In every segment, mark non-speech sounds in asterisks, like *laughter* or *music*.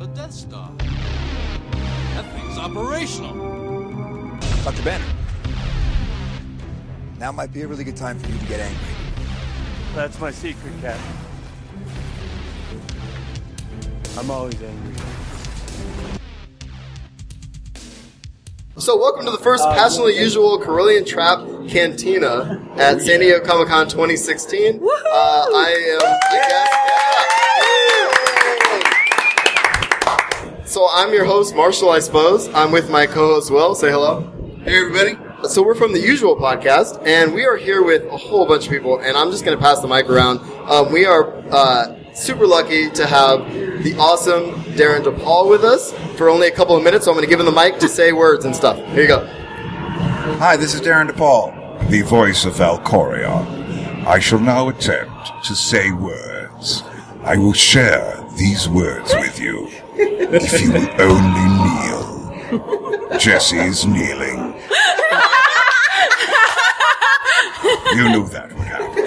The Death Star. That thing's operational. Dr. Banner. Now might be a really good time for you to get angry. That's my secret, Captain. I'm always angry. So, welcome to the first Passionately Usual Corellian Trap Cantina at San Diego Comic Con 2016. Uh, I am, I guess, yeah. So, I'm your host, Marshall, I suppose. I'm with my co host, Will. Say hello. Hey, everybody. So, we're from the Usual podcast, and we are here with a whole bunch of people, and I'm just going to pass the mic around. Um, we are uh, super lucky to have the awesome Darin De Paul with us for only a couple of minutes, so I'm going to give him the mic to say words and stuff. Here you go. Hi, this is Darin De Paul, the voice of Valkorion. I shall now attempt to say words. I will share these words with you if you will only kneel. Jesse's kneeling. You knew that would happen.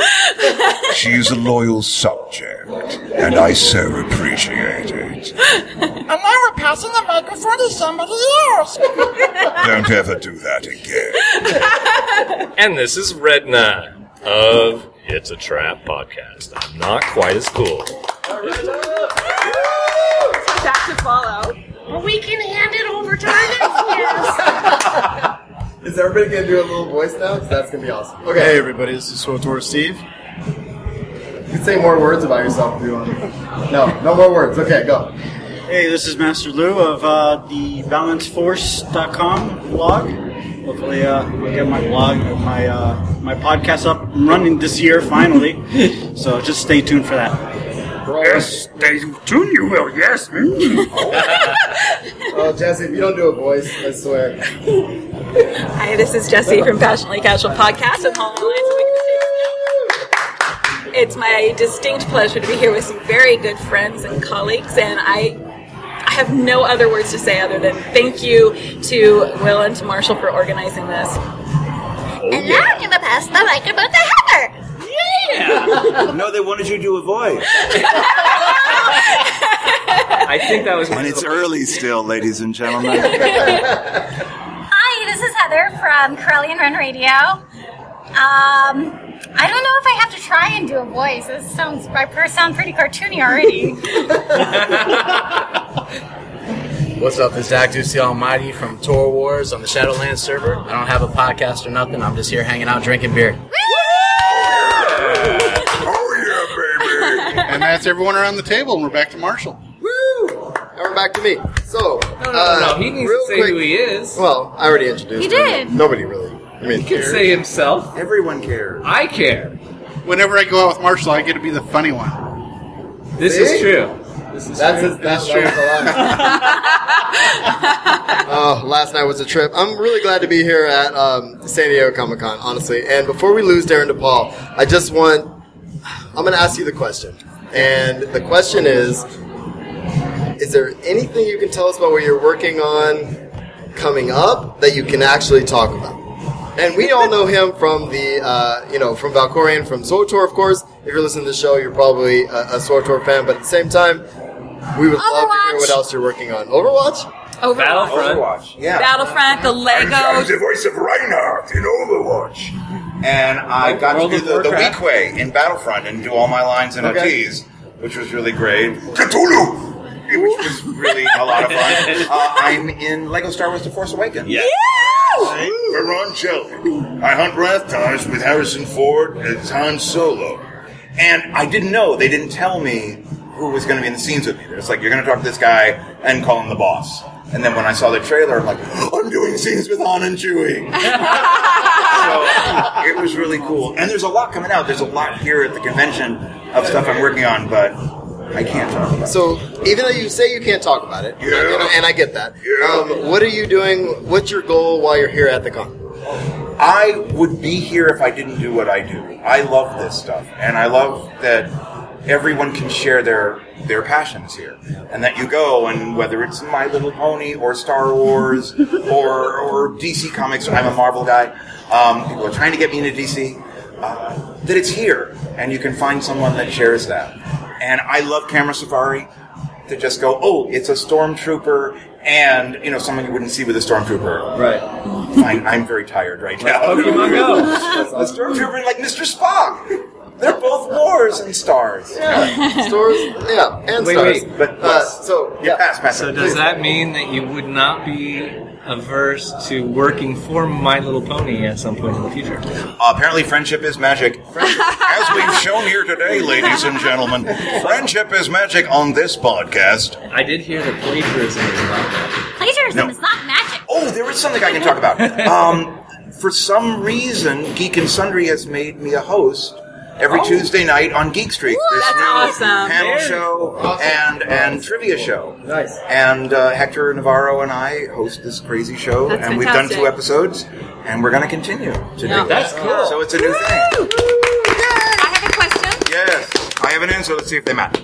She is a loyal subject, and I so appreciate it. And now we're passing the microphone to somebody else. Don't ever do that again. And this is Redna of It's a Trap podcast. I'm not quite as cool. Back to follow. we can hand it over to our next *laughs* guest. Is everybody gonna do a little voice now? 'Cause that's gonna be awesome. Okay. Hey everybody, this is SWTOR Steve. You can say more words about yourself if you want. No, no more words. Okay, go. Hey, this is Master Liu of uh, the BalanceForce.com blog. Hopefully, uh, I'll get my blog, my uh, my podcast up and running this year finally. *laughs* so just stay tuned for that. Yes, stay tuned. You will. Yes. *laughs* Oh, Jesse, if you don't do a voice, I swear. Hi, this is Jessie from Passionately Casual Podcast and Hall Alliance. and Wicked Mistakes. It's my distinct pleasure to be here with some very good friends and colleagues, and I, I have no other words to say other than thank you to Will and to Marshall for organizing this. and now I'm gonna pass the microphone to Heather. No, they wanted you to do a voice. I think that was And it's early still, ladies and gentlemen. Hi, this is Heather from Corellian Run Radio. Um, I don't know if I have to try and do a voice. This sounds, I per- sound pretty cartoony already. *laughs* What's up? This is Actus the Almighty from Tor Wars on the Shadowlands server. I don't have a podcast or nothing. I'm just here hanging out drinking beer. Oh, that's everyone around the table, and we're back to Marshall. Woo! And we're back to me. So, No, no, uh, no, no. He needs real to say quick- who he is. Well, I already introduced. You him. did. Nobody really. I mean, He can say himself. Everyone cares. I care. Whenever I go out with Marshall, I get to be the funny one. This See? is true. This is That's true. his, that, This is that was *laughs* oh, last night was a trip. I'm really glad to be here at um, San Diego Comic Con, honestly. And before we lose Darin De Paul, I just want. I'm going to ask you the question. And the question is Is there anything you can tell us about what you're working on coming up that you can actually talk about? And we all know him from the, uh, you know, from Valkorion, from SWTOR, of course. If you're listening to the show, you're probably a, a SWTOR fan. But at the same time, we would love to hear what else you're working on. Overwatch? Overwatch. Battlefront. Overwatch. Yeah. Battlefront, the I'm Legos. the voice of Reinhardt in Overwatch. And I got World to do the, the weak way in Battlefront and do all my lines and Okay. OTs, which was really great. Cthulhu! Which was really a lot of fun. *laughs* Uh, I'm in Lego Star Wars The Force Awakens. Yeah. I'm Veron Jellick. I hunt Rathtars with Harrison Ford as Han Solo. And I didn't know. They didn't tell me who was going to be in the scenes with me. It's like, you're going to talk to this guy and call him the boss. And then when I saw the trailer, I'm like, I'm doing scenes with Han and Chewie. *laughs* so it was really cool. And there's a lot coming out. There's a lot here at the convention of stuff I'm working on, but I can't talk about it. So even though you say you can't talk about it, Yeah. you know, and I get that, Yeah. um, what are you doing? What's your goal while you're here at the con? I would be here if I didn't do what I do. I love this stuff, and I love that everyone can share their their passions here, and that you go and whether it's My Little Pony or Star Wars *laughs* or or DC Comics. Or I'm a Marvel guy. Um, people are trying to get me into DC. Uh, that it's here, and you can find someone that shares that. And I love Camera Safari. to just go, oh, it's a stormtrooper and, you know, someone you wouldn't see with a stormtrooper. Right. Fine, I'm very tired right now. Pokemon Go. *laughs* a stormtrooper and like Mr. Spock. They're both wars and stars. Yeah, stores. Yeah, and Wait, stars. wait. But Uh, so yeah, pass, pass. So it, does that mean that you would not be averse to working for My Little Pony at some point in the future? Uh, apparently, friendship is magic. *laughs* As we've shown here today, ladies and gentlemen, friendship is magic on this podcast. I did hear that plagiarism is not magic. Plagiarism No. is not magic. Oh, there is something I can talk about. *laughs* Um, for some reason, Geek and Sundry has made me a host every Tuesday night on Geek Street. This That's new awesome. panel show and and trivia show. Nice. And uh, Hector Navarro and I host this crazy show, That's and we've done two episodes, and we're going to continue to Yeah. do That's that. cool. So it's a new thing. I have a question. Yes, I have an answer. Let's see if they match.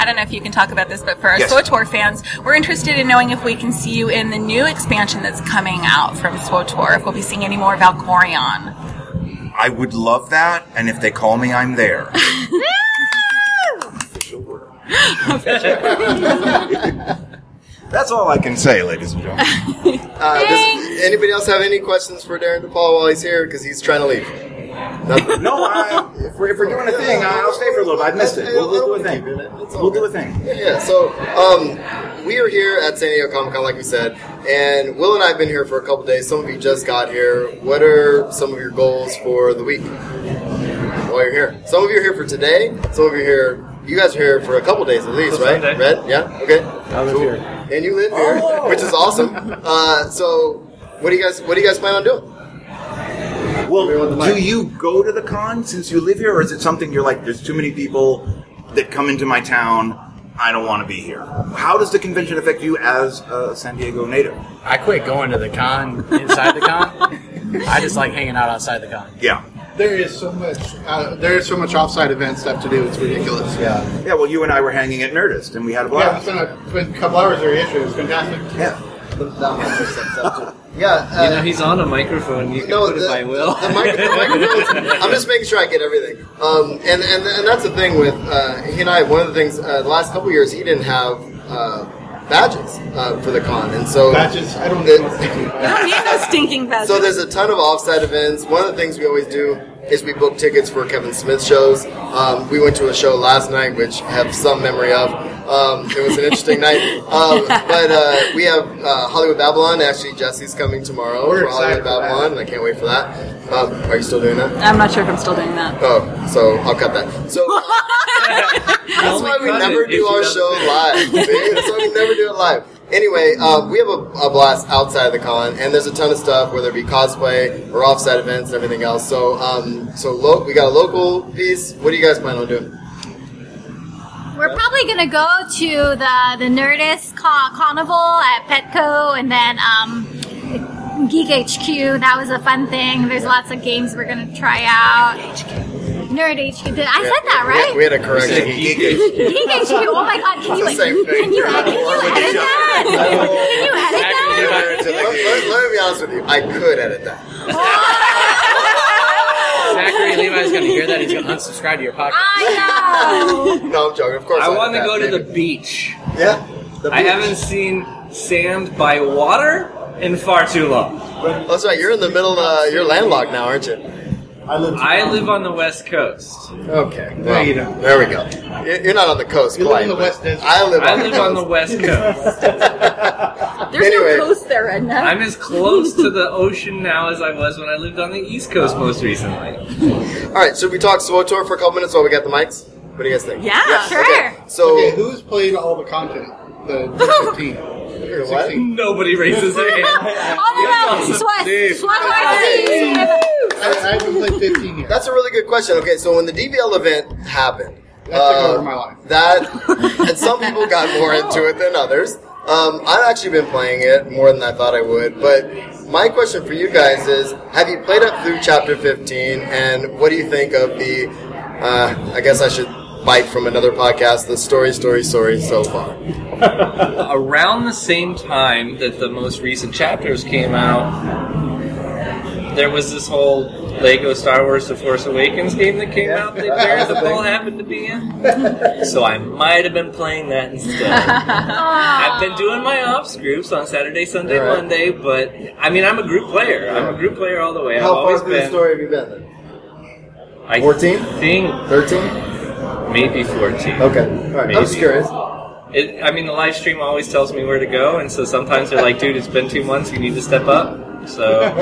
I don't know if you can talk about this, but for our Yes. SWTOR fans, we're interested in knowing if we can see you in the new expansion that's coming out from SWTOR, if we'll be seeing any more Valkorion. I would love that, and if they call me, I'm there. *laughs* *laughs* That's all I can say, ladies and gentlemen. Uh, does anybody else have any questions for Darin De Paul while he's here? Because he's trying to leave. Nothing? No, I, if, we're, if we're doing a thing, I'll stay for a little bit. I've missed it. We'll, we'll do a thing. We'll do a thing. Yeah, yeah. So um, we are here at San Diego Comic Con, like we said, and Will and I have been here for a couple days. Some of you just got here. What are some of your goals for the week while you're here? Some of you are here for today. Some of you are here. You guys are here for a couple days at least, Till right? Sunday. Red? Yeah. Okay. I live Cool. here. And you live here, Oh. which is awesome. Uh, so, what do you guys? What do you guys plan on doing? Well, Everyone with the do you go to the con since you live here, or is it something you're like, there's too many people that come into my town, I don't want to be here? How does the convention affect you as a San Diego native? I quit going to the con inside the con. I just like hanging out outside the con. Yeah. There is so much. Uh, there is so much offsite event stuff to do. It's ridiculous. Yeah. Yeah, well, you and I were hanging at Nerdist, and we had a Yeah. It's blast. been a, it's been a couple hours there yesterday. It's fantastic. Yeah. Yeah. You know, he's on a microphone. You can No, put the, it by Will. the, mic- the microphones. I'm just making sure I get everything. Um, and, and and that's the thing with uh, he and I. One of the things uh, the last couple years he didn't have uh, badges uh, for the con, and so Badges. I don't it- know. what thinking about. I don't need no stinking badges. so there's a ton of offsite events. One of the things we always do is we book tickets for Kevin Smith shows. Um, we went to a show last night, which I have some memory of. Um, it was an interesting night. *laughs* Um, but uh, we have uh, Hollywood Babylon. Actually, Jesse's coming tomorrow We're for Hollywood for that. Babylon, and I can't wait for that. Um, are you still doing that? I'm not sure if I'm still doing that. Oh, so I'll cut that. So *laughs* that's why we never do our show live. See? That's why we never do it live. Anyway, uh, we have a, a blast outside of the con, and there's a ton of stuff, whether it be cosplay or offsite events and everything else. So, um, so lo- we got a local piece. What do you guys plan on doing? We're probably gonna go to the the Nerdist Con- Carnival at Petco, and then um, Geek HQ. That was a fun thing. There's lots of games we're gonna try out. Nerd HQ. Did I said that We had, right? we had a correction. Geek Geek HQ. Oh my God! Can you It's the same thing. can you edit, can you edit that? Can you edit that? let, let- let me be honest with you. I could edit that. Zachary Levi's going to hear that. He's going to unsubscribe to your podcast. I know. *laughs* No, I'm joking. Of course, I I'll want to go to the beach. Yeah. the I haven't seen sand by water in far too long. That's right. You're in the middle. Uh, you're landlocked now, aren't you? I live. I live on the west coast. Okay. There well, you go. There we go. You're you're not on the coast You live quite. in the but West Desert. I live on I the live coast. on the west coast. *laughs* There's Anyway. no coast there, Edna. I'm as close to the ocean now as I was when I lived on the east coast most recently. All right, should we talk SWTOR for a couple minutes while we got the mics? What do you guys think? Yeah, sure. Okay, so Okay, who's played all the content? The *laughs* 15. what? Nobody raises their *laughs* hand. All the way. Sweat. Steve. Sweat. I, I haven't played 15 yet. That's a really good question. Okay, so when the DVL event happened, That took uh, over my life. that and some people got more into it than others. Um, I've actually been playing it more than I thought I would. But my question for you guys is: Have you played up through chapter 15, and what do you think of the? Uh, I guess I should bite from another podcast. The story, story, story so far. *laughs* Around the same time that the most recent chapters came out, there was this whole Lego Star Wars: The Force Awakens game that came out that Jared the Ball *laughs* happened to be in. So I might have been playing that instead. *laughs* I've been doing my ops groups on Saturday, Sunday, All right. Monday, but I mean, I'm a group player. I'm a group player all the way. How I've always far through the been. story have you been? Then? I 14? think 13? maybe 14. Okay. All right. I'm curious. It, I mean, the live stream always tells me where to go, and so sometimes they're like, "Dude, it's been two months. You need to step up." So,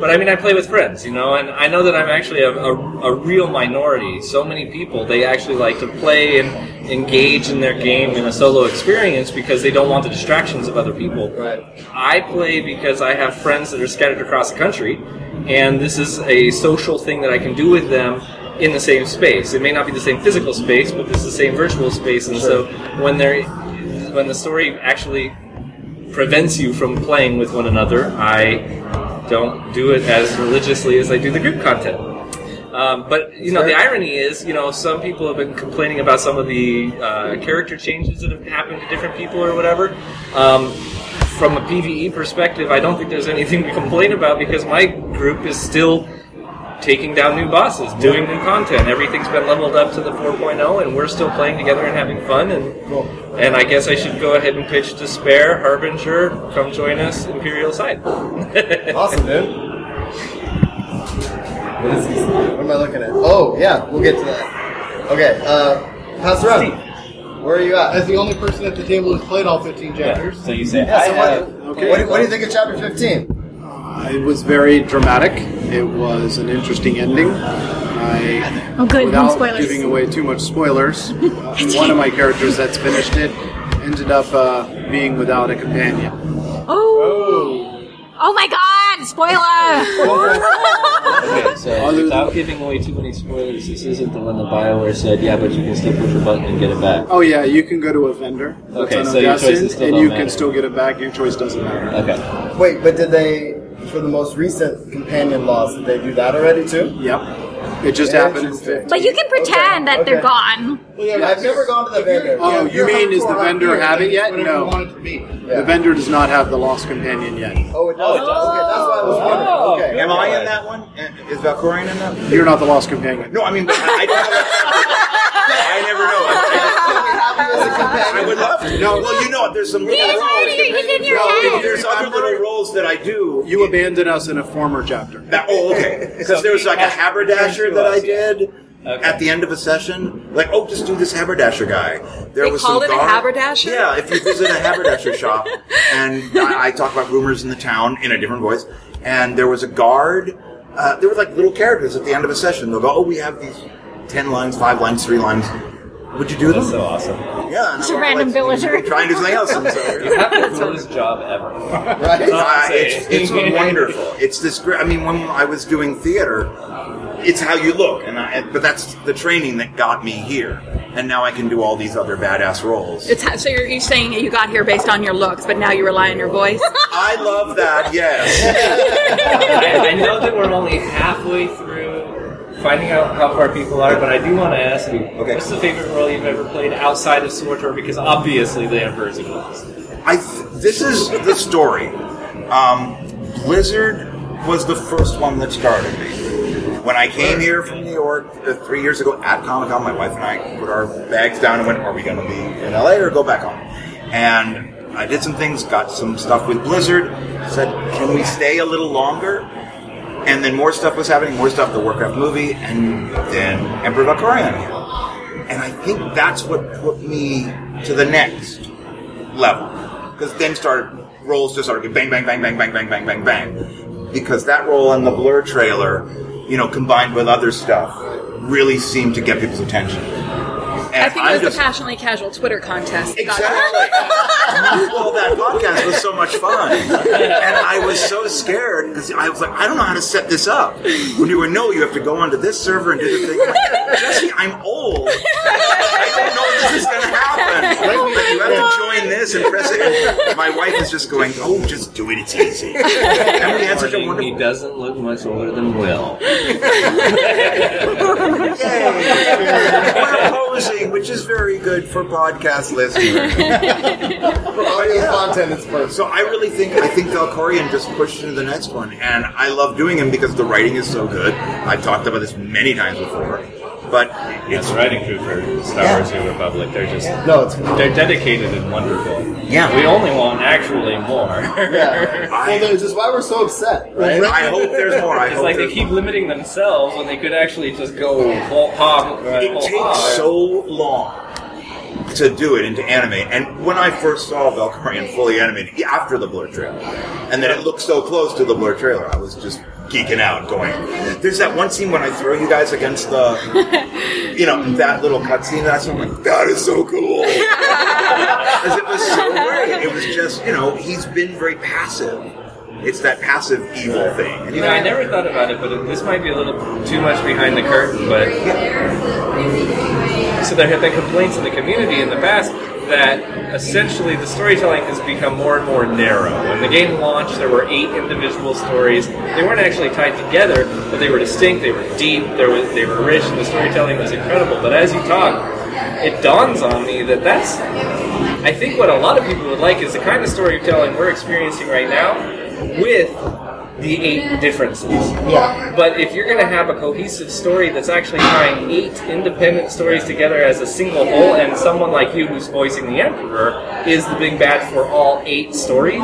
but I mean, I play with friends, you know, and I know that I'm actually a, a, a real minority. So many people they actually like to play and engage in their game in a solo experience because they don't want the distractions of other people. Right. I play because I have friends that are scattered across the country, and this is a social thing that I can do with them in the same space. It may not be the same physical space, but it's the same virtual space, and so when they're when the story actually prevents you from playing with one another, I don't do it as religiously as I do the group content. Um, but you know, the irony is, you know, some people have been complaining about some of the uh, character changes that have happened to different people or whatever. Um, from a PVE perspective, I don't think there's anything to complain about because my group is still taking down new bosses, doing new content. Everything's been leveled up to the 4.0, and we're still playing together and having fun. And and I guess I should go ahead and pitch Despair, Harbinger, come join us, Imperial Side. *laughs* awesome, dude. What is this? What am I looking at? Oh, yeah, we'll get to that. Okay, uh, pass around. Where are you at? As the only person at the table who's played all 15 chapters. so you say, Yeah, so I what, have- okay. what, do- what do you think of chapter 15? It was very dramatic. It was an interesting ending. I, Oh, good, no without spoilers. giving away too much spoilers, *laughs* uh, one of my characters that's finished it ended up uh, being without a companion. Oh. Oh my god! Spoiler! Okay, so without giving away too many spoilers, this isn't the one that Bioware said, yeah, but you can still push a button and get it back. Oh yeah, you can go to a vendor. that's Okay, on so your Odessen, choices still and you matter. can still get it back. Your choice doesn't matter. Okay. Wait, but did they, for the most recent companion laws. did they do that already too? Yep. It just happened but you can pretend that they're okay. gone. I've never gone to the vendor. Oh, you mean is the vendor have it yet? No. want it to be. The vendor does not have the lost companion yet. Oh, it does. Okay, that's why I was wondering. Oh. Okay. Am I in that one? Is Valkorion in that? one? You're not the lost companion. No, I mean, I, I don't I never know. I, I would love to. No, well, you know, there's some little He's roles. already- he's in your No, head. There's other little roles that I do. You abandoned us in a former chapter. That, oh, okay. *laughs* Because there was like a *laughs* haberdasher that I did at the end of a session. Like, oh, just do this haberdasher guy. There They was called some it a haberdasher? Yeah, if you visit a haberdasher shop, *laughs* and I, I talk about rumors in the town in a different voice, and there was a guard. Uh, there were like little characters at the end of a session. They'll go, oh, we have these ten lines, five lines, three lines. Would you do them? That's so awesome. Yeah, and It's a random like, villager. *laughs* Trying to do something else. And so, You have the coolest job ever. Right? uh, it's, it's *laughs* wonderful. It's this great. I mean, when I was doing theater, it's how you look, and I, but that's the training that got me here, and now I can do all these other badass roles. It's so you're, you're saying you got here based on your looks, but now you rely on your voice. *laughs* I love that. Yes. I, I know that we're only halfway through finding out how far people are, but I do want to ask you, what's the favorite role you've ever played outside of SWTOR? Because obviously the Emperor's a Glass. I th- this is the story. Um, Blizzard was the first one that started me. When I came here from New York uh, three years ago at Comic Con, my wife and I put our bags down and went, "Are we going to be in LA or go back home?" And I did some things, got some stuff with Blizzard. Said, "Can we stay a little longer?" And then more stuff was happening, more stuff, the Warcraft movie, and then Emperor Valkorion. And I think that's what put me to the next level. Because then started roles just started bang, bang, bang, bang, bang, bang, bang, bang, bang. Because that role in the Blur trailer, you know, combined with other stuff, really seemed to get people's attention. And I think it I'm was just- the passionately casual Twitter contest. Exactly. well, *laughs* that podcast was so much fun, and I was so scared because I was like, I don't know how to set this up. When you were no, you have to go onto this server and do the thing. Like, Jesse, I'm old. I don't know is this is going to happen? you have to join this and press it. And my wife is just going, oh, just do it. It's easy. And we had such a wonderful. He doesn't look much older than Will. *laughs* Yay! We're posing, which is very good for podcast listeners. *laughs* Oh, audio content is perfect. So I really think I think Valkorion just pushed into the next one, and I love doing him because the writing is so good. I've talked about this many times before, but It's the writing crew for Star Wars New Republic. They're just No, it's they're dedicated and wonderful. Yeah. We only want actually more. yeah. *laughs* Well, this is why we're so upset, right? I hope there's more. I It's hope like they there's keep limiting themselves when they could actually just go whole hog. It whole takes hog. so long to do it into anime. And when I first saw Valkorion fully animated after the Blur trailer, and then it looked so close to the Blur trailer, I was just geeking out, going, "There's that one scene when I throw you guys against the, you know, that little cutscene. That's I'm like, that is so cool." *laughs* Because it was so great. It was just, you know, he's been very passive. It's that passive evil thing. And You know, I never thought about it, but it, this might be a little too much behind the curtain. But so there have been complaints in the community in the past that essentially the storytelling has become more and more narrow. When the game launched, there were eight individual stories. They weren't actually tied together, but they were distinct. They were deep. There was, they were rich, and the storytelling was incredible. But as you talk, it dawns on me that that's. I think what a lot of people would like is the kind of storytelling we're experiencing right now with the eight differences. Yeah. But if you're going to have a cohesive story that's actually tying eight independent stories together as a single whole, and someone like you who's voicing the Emperor is the big bad for all eight stories,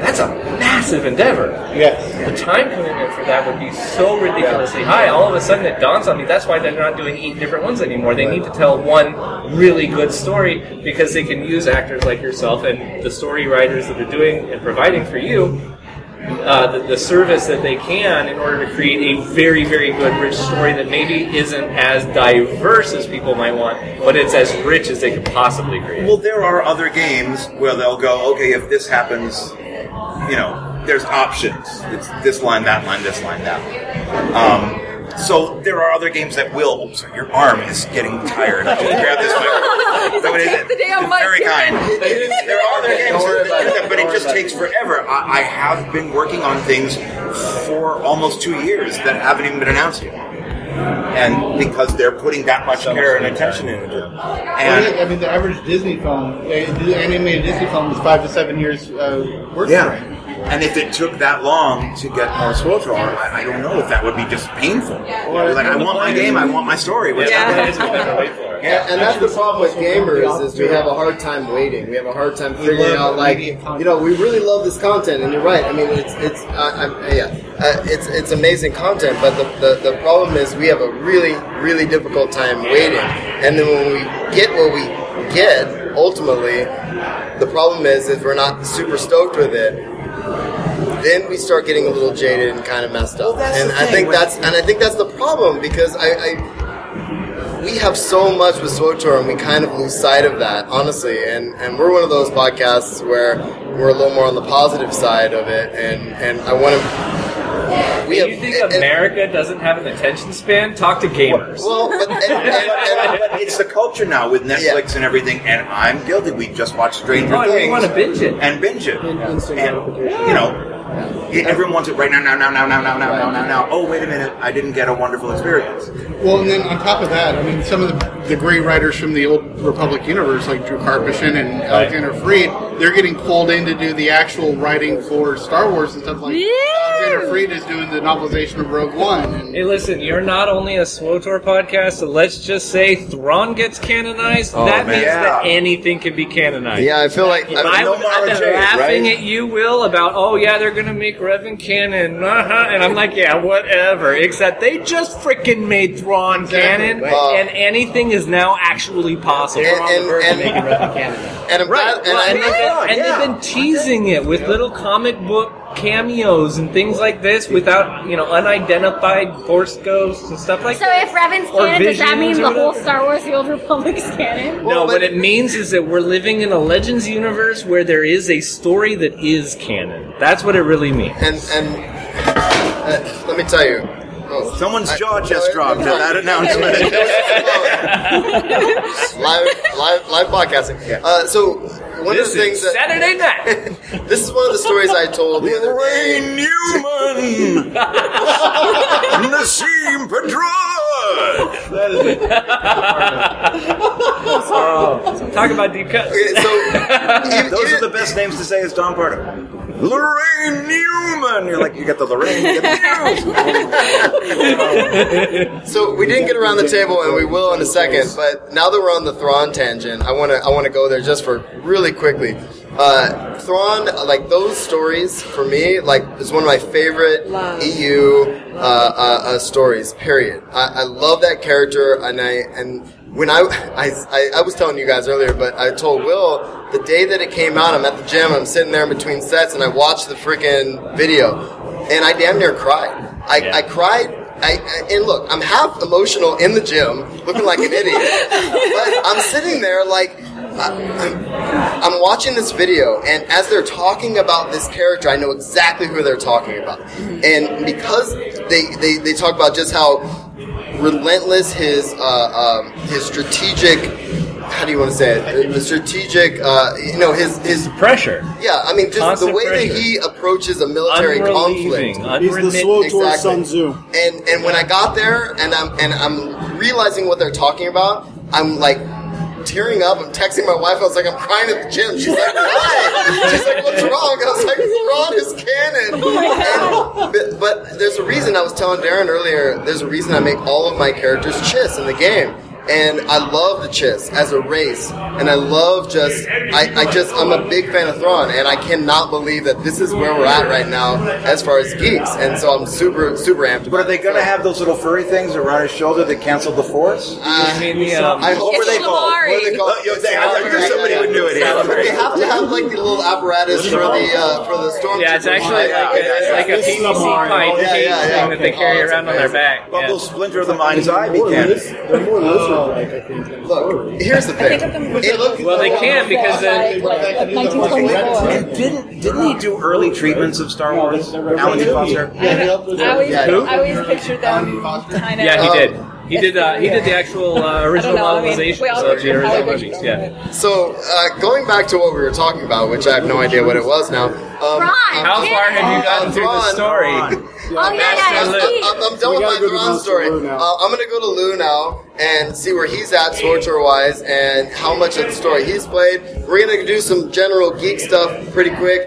that's a massive endeavor. Yes. The time commitment for that would be so ridiculously high. All of a sudden, it dawns on me that's why they're not doing eight different ones anymore. They need to tell one really good story because they can use actors like yourself and the story writers that are doing and providing for you uh, the, the service that they can in order to create a very, very good, rich story that maybe isn't as diverse as people might want, but it's as rich as they could possibly create. Well, there are other games where they'll go, okay, if this happens, you know, there's options. It's this line, that line, this line, that. Um, so there are other games that will. Sorry, your arm is getting tired. I should grab this mic. *laughs* No, it isn't. the damn It's mic, very kind. There are other games that do that, but it just takes forever. I, I have been working on things for almost two years that haven't even been announced yet. And because they're putting that much care and attention into it. And I mean, the average Disney film, the animated Disney film is five to seven years uh, work Yeah. frame. And if it took that long to get more SWTOR, I, I don't know if that would be just painful. like, I want my game, I want my story. What's Yeah. happening? Yeah, and that's the problem with gamers is we have a hard time waiting. We have a hard time figuring out like you know we really love this content, and you're right. I mean, it's it's uh, I'm, yeah, uh, it's it's amazing content, but the, the the problem is we have a really really difficult time waiting, and then when we get what we get, ultimately, the problem is is we're not super stoked with it. Then we start getting a little jaded and kind of messed up, that's and I think that's and I think that's the problem because I, I we have so much with SWTOR and we kind of lose sight of that, honestly. And, and we're one of those podcasts where we're a little more on the positive side of it. And, and I want to. We have, you think America doesn't have an attention span? Talk to gamers. Well, but, and, and, and, But it's the culture now with Netflix and everything, and I'm guilty. We just watched Stranger Oh, and we wanna binge it. And binge it. Instant And, gratification. you know, yeah, everyone wants it right now, now, now, now, now, now, now, now, now, now. Oh, wait a minute, I didn't get a wonderful experience. Well, and then on top of that, I mean, some of the, the great writers from the old Republic universe, like Drew Karpyshyn and Alexander Freed, they're getting pulled in to do the actual writing for Star Wars and stuff like. Alexander Freed is doing the novelization of Rogue One. And, Hey, listen, you're not only a SWTOR podcast, so let's just say Thrawn gets canonized. Oh, that man. means Yeah. that anything can be canonized. yeah, I feel like. I, I, No I've Mara been Jade, laughing right? at you, Will, about oh yeah, they're gonna make Revan canon, uh-huh. and I'm like, yeah, whatever. Except they just freaking made Thrawn canon, Well- and anything is now actually possible. and, and, and, and, I'm Right, glad- and well, and, been, and they've been teasing it with little comic book cameos and things like this without, you know, unidentified Force ghosts and stuff like So that. So if Revan's canon, does that mean or the whole. Star Wars The Old Republic is canon? No, what it means is that we're living in a Legends universe where there is a story that is canon. That's what it really means. and and uh, let me tell you, Someone's jaw just dropped at that announcement. *laughs* live, live, live podcasting. Uh, so one This of the things is that Saturday night. *laughs* this is one of the stories I told the other day. Newman, *laughs* Nassim oh, talk about deep cuts. So, those are the best names to say as Don Pardo. Laraine Newman. You're like, you got the Laraine, you got the so we didn't get around the table, and we will in a second. But now that we're on the Thrawn tangent, I want to I want to go there just for really quickly. Uh, Thrawn, like those stories for me, like is one of my favorite EU uh, uh, uh, stories. Period. I, I love that character, and I and when I, I I I was telling you guys earlier, but I told Will the day that it came out. I'm at the gym. I'm sitting there in between sets, and I watched the freaking video, and I damn near cried. I, I cried. I, I- and look, I'm half emotional in the gym, looking like an idiot. but I'm sitting there like I- I'm, I'm watching this video, and as they're talking about this character, I know exactly who they're talking about. And because they, they, they talk about just how relentless his uh, um, his strategic how do you want to say it the strategic uh, you know his his pressure yeah I mean just Constant the way pressure. that he approaches a military conflict Unrelieving, He's the slow Exactly. Sun Tzu. and and when I got there and I'm and I'm realizing what they're talking about I'm like tearing up. I'm texting my wife. I was like I'm crying at the gym. She's like why? She's like what's wrong? I was like Thrawn is canon. Oh and- but, but there's a reason I was telling Darin earlier. There's a reason I make all of my characters Chiss in the game, and I love the Chiss as a race, and I love just I, I just I'm a big fan of Thrawn, and I cannot believe that this is where we're at right now as far as geeks, and so I'm super super amped. But are they going to have those little furry things around his shoulder that canceled the force? I mean the, um, I hope what are they called? What are they called? Yo, they, I knew somebody would do it. Here. They have to have like the little apparatus for the uh, for the storm. Yeah, it's actually like a, it's like a PVC pipe Yeah, yeah, yeah. thing that they carry around on their back. Bubble Splinter of the Mind's Eye. They're more lizard-like, I think. Look, here's the thing. It look- Well, they can because then And didn't didn't he do early treatments of Star Wars? Alan D. Foster. I always, I always pictured them kind of. Yeah, he uh, did. He did. Uh, he did the actual uh, original know, I mean, novelization we all of the original Hollywood movies. Yeah. So, uh, going back to what we were talking about, which I have no idea what it was now. Um, How far have you gotten through the story? *laughs* Oh, yeah, yeah, I'm, Steve. I'm, I'm done with my gotta go to Thrawn story. Uh, I'm going to go to Liu now and see where he's at, SWTOR wise, and how much of the story he's played. We're going to do some general geek stuff pretty quick.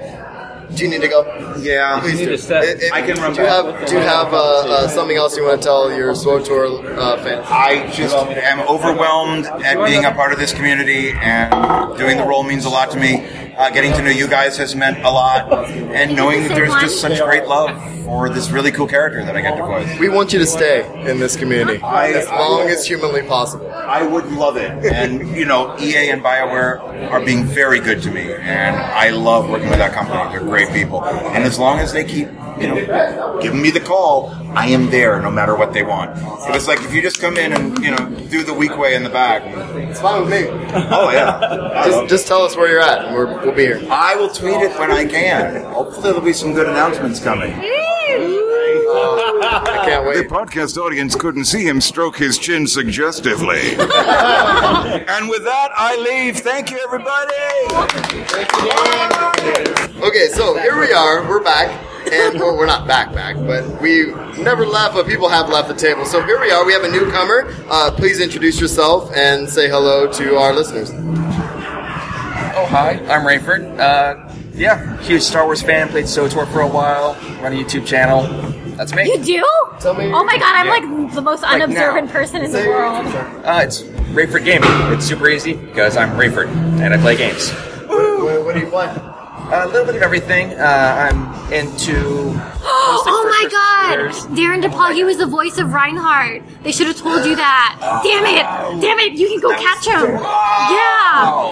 Do you need to go? Yeah. Please need do. to step. If- if- I can run Do you back. have, do you have uh, uh, something else you want to tell your SWTOR uh, fans? I just am overwhelmed at being a part of this community, and doing the role means a lot to me. Uh, getting to know you guys has meant a lot, and knowing that there's just such great love for this really cool character that I get to voice. We want you to stay in this community I- as long as humanly possible. I would love it. And, you know, EA and BioWare are being very good to me. And I love working with that company. They're great people. And as long as they keep, you know, giving me the call, I am there no matter what they want. But it's like if you just come in and, you know, do the weak way in the back. It's fine with me. Oh, yeah. *laughs* Just, just tell us where you're at, and we're, we'll be here. I will tweet it when I can. Hopefully, there'll be some good announcements coming. I can't wait. The podcast audience couldn't see him stroke his chin suggestively. *laughs* and with that, I leave. Thank you, everybody. Okay, so here we are. We're back, and well, we're not back, back, but we never left. But people have left the table. So here we are. We have a newcomer. Uh, please introduce yourself and say hello to our listeners. Oh, hi, I'm Rayford. Uh, yeah, huge Star Wars fan, played SWTOR for a while, run a YouTube channel. That's me. You do? Tell me. Oh my god, I'm Yeah. like the most Like unobservant now. person in the world. Uh, it's Rayford Gaming. It's super easy because I'm Rayford and I play games. What, what do you play? A little bit of everything. Uh, I'm into. *gasps* oh my god! Darin De Paul, he was the voice of Reinhardt. They should have told you that. Damn it! Damn it! You can go catch him! Yeah!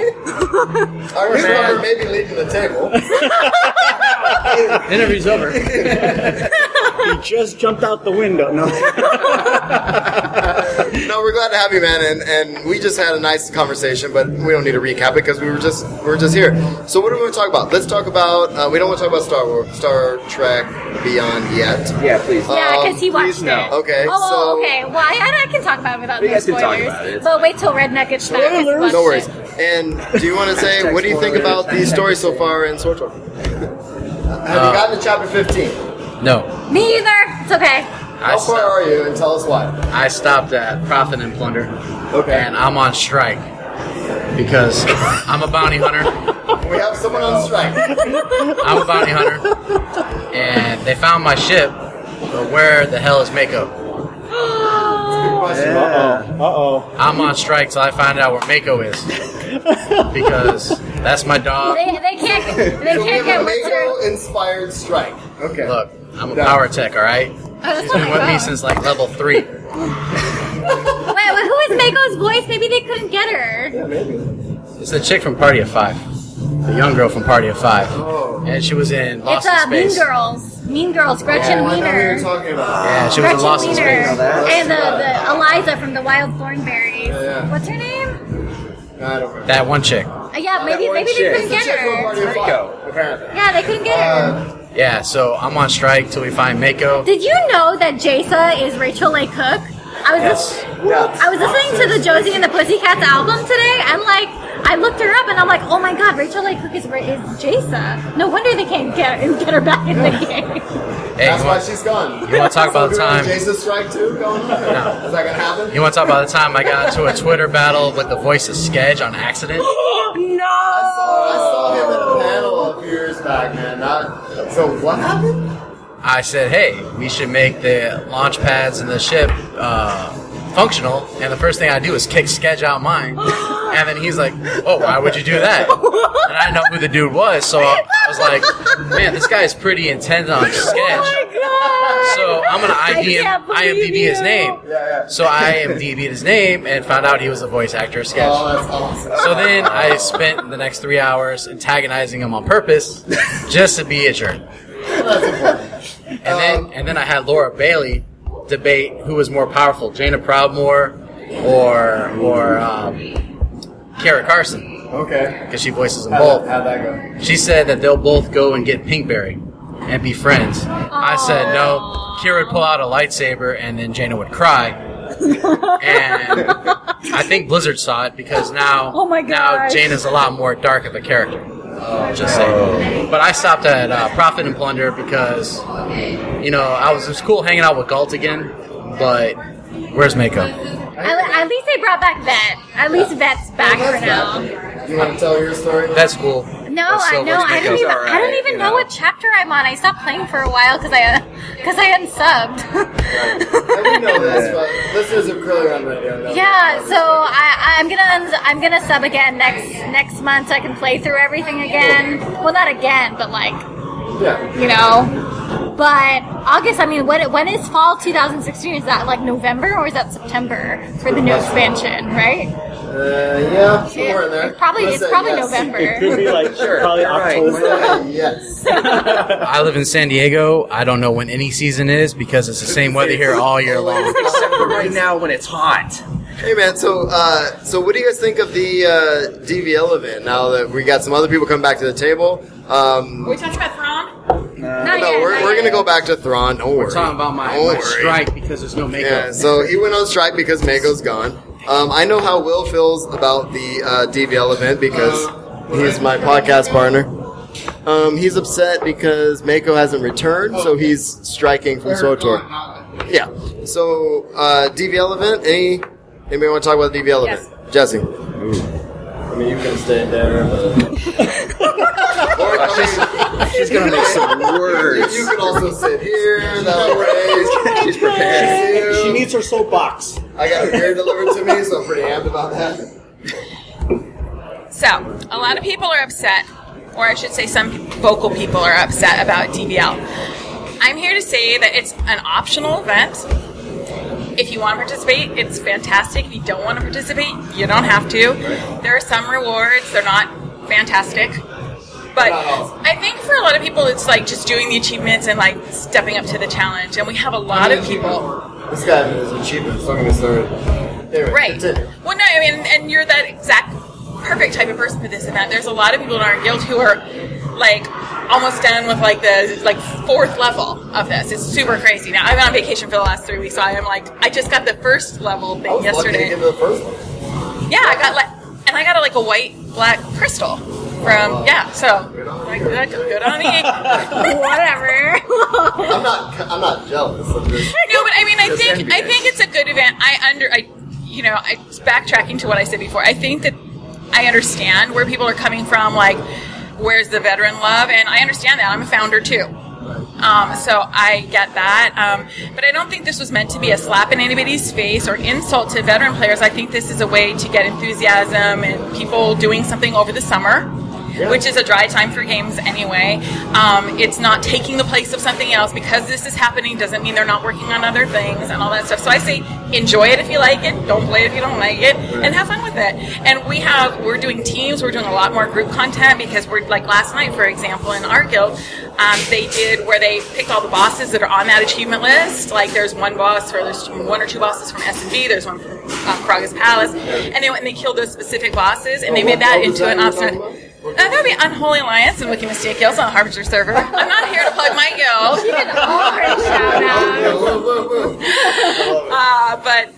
I was remember maybe leaving the table. *laughs* Interview's over. *laughs* he just jumped out the window. No. *laughs* No, we're glad to have you, man, and, and we just had a nice conversation, but we don't need to recap it because we were just we were just here. So what are we going to talk about? Let's talk about. Uh, we don't want to talk about Star Wars, Star Trek Beyond yet. Yeah, please. Yeah, because he watched it. Okay, Oh, so okay. Well, I, I can talk about it without You no guys can talk spoilers. about it. But wait till Redneck gets back. and watches no worries. it. And do you want to *laughs* say what do you think about the story so far in SWORD Have Uh, you gotten to chapter fifteen? No. Me either. It's okay. How far are you? And tell us why. I stopped at Profit and Plunder. Okay. And I'm on strike because I'm a bounty hunter. *laughs* We have someone on strike. *laughs* I'm a bounty hunter, and they found my ship. But where the hell is Mako? Uh oh. Uh oh. I'm on strike till I find out where Mako is *laughs* because that's my dog. They, they can't. They So we can't have get a what's her. Mako-inspired strike. Okay. Look, I'm a Done. power tech, all right. Oh, She's been with me *laughs* since like level three. Wait, wait, who is Mako's voice? Maybe they couldn't get her. Yeah, maybe. It's the chick from Party of Five, the young girl from Party of Five, and she was in It's Lost uh, in Mean Girls. Mean Girls. Gretchen I know who Wiener. you're talking about. Yeah, she was in Gretchen Lost in Wiener. Space. And the, the Eliza from the Wild Thornberrys. yeah. What's her name? I don't remember. That one chick. Uh, yeah, maybe maybe they couldn't get her. apparently. Yeah, they couldn't get her. Yeah, so I'm on strike till we find Mako. Did you know that Jasa is Rachel Leigh Cook? I was Yes. I was listening to the Josie and the Pussycats album today, and like I looked her up, and I'm like, oh my god, Rachel Leigh Cook is is Jasa. No wonder they can't get get her back in the *laughs* game. Hey, That's you why want, she's gone. you wanna talk about the so time- Jason strike two going on? No. Is that gonna happen? you want to talk about the time I got into a Twitter battle with the voice of Sketch on accident? *gasps* no. I saw, I saw him at a panel a few years back, man. Not, so what happened? I said, hey, we should make the launch pads and the ship uh, functional. And the first thing I do is kick Sketch out mine. And then he's like, oh, why would you do that? And I didn't know who the dude was. So I was like, man, this guy is pretty intent on oh Sketch. Oh So I'm going to ID him, can't believe IMDb his you. name. So I IMDb his name and found out he was a voice actor of Sketch. Oh, that's awesome. So then I spent the next three hours antagonizing him on purpose just to be a jerk. That's important. And then um, and then I had Laura Bailey debate who was more powerful, Jaina Proudmoore or or um, Kira Carsen, Okay. because she voices them How'd both. that, how'd that go? She said that they'll both go and get Pinkberry and be friends. I said no. Kira would pull out a lightsaber and then Jaina would cry. and *laughs* I think Blizzard saw it because now Oh my god, now gosh. Jaina's a lot more dark of a character. Just saying. But I stopped at uh, Profit and Plunder because, you know, I was it was cool hanging out with Gault again, but where's Mako? At, at least they brought back Vet. At least Vet's back for now. You want to tell your story? That's cool. No, I know. I don't Mako's even. I don't even you know. know. what chapter I'm on. I stopped playing for a while because I because I unsubbed. And we know this, but listeners of Corellian Radio know. yeah, so I, I'm gonna uns- I'm gonna sub again next next month so I can play through everything again. Well, not again, but like Yeah. you know. But August, I mean, when when is fall 2016? Is that like November or is that September for the new expansion? Right? Uh, yeah, somewhere in there. It's probably it's probably yes. November. It could be like probably October. yes. *laughs* I live in San Diego. I don't know when any season is because it's the same weather here all year long. *laughs* Except for right now when it's hot. Hey man, so uh, so what do you guys think of the uh, DVL event? Now that we got some other people coming back to the table, um, Are we talking about Thrawn? Not no, yet, we're, we're gonna go back to Thrawn. Don't We're worry. talking about my, Don't my strike because there's no Mako. Yeah, so he went on strike because Mako's gone. Um, I know how Will feels about the uh, DVL event because he's my podcast partner. Um, he's upset because Mako hasn't returned, so he's striking from SWTOR. Yeah. So uh, DVL event. Any anybody want to talk about the DVL Yes. event? Jesse. I mean, you can stay there. *laughs* She's gonna make some words. You can also sit here. That way. She's prepared. She needs her soapbox. I got a beer delivered to me, so I'm pretty amped about that. So, a lot of people are upset, or I should say, some vocal people are upset about DVL. I'm here to say that it's an optional event. If you want to participate, it's fantastic. If you don't want to participate, you don't have to. There are some rewards, they're not fantastic. But I think for a lot of people, it's like just doing the achievements and like stepping up to the challenge. And we have a lot of people. This guy has achievements. Don't get me started. Right. Well, no, I mean, and you're that exact perfect type of person for this event. There's a lot of people in our guild who are like almost done with like the like fourth level of this. It's super crazy. Now I've been on vacation for the last three weeks, so I am like I just got the first level thing I was lucky to yesterday. get to the first one. Yeah, I got like, and I got a, like a white black crystal from yeah. So like, good, good on me. *laughs* Whatever. I'm not. I'm not jealous. I'm just, *laughs* No, but I mean, I Just think I think it's a good event. I under I, you know, I backtracking to what I said before. I think that I understand where people are coming from. Like, where's the veteran love? And I understand that. I'm a founder too. Um, so I get that. Um, but I don't think this was meant to be a slap in anybody's face or insult to veteran players. I think this is a way to get enthusiasm and people doing something over the summer. Which is a dry time for games anyway. Um, it's not taking the place of something else because this is happening doesn't mean they're not working on other things and all that stuff. So I say enjoy it if you like it, don't play it if you don't like it, and have fun with it. And we have we're doing teams, we're doing a lot more group content because we're like last night, for example, in our guild, um, they did where they picked all the bosses that are on that achievement list. Like there's one boss, or there's one or two bosses from S and V, there's one from um, Karagga's Palace, and they went and they killed those specific bosses, and they made that into an option. Uh, that would be Unholy Alliance and Wiki Mistake Guilds on the Harbinger server. I'm not here to plug my guild. You can already shout *laughs* uh, but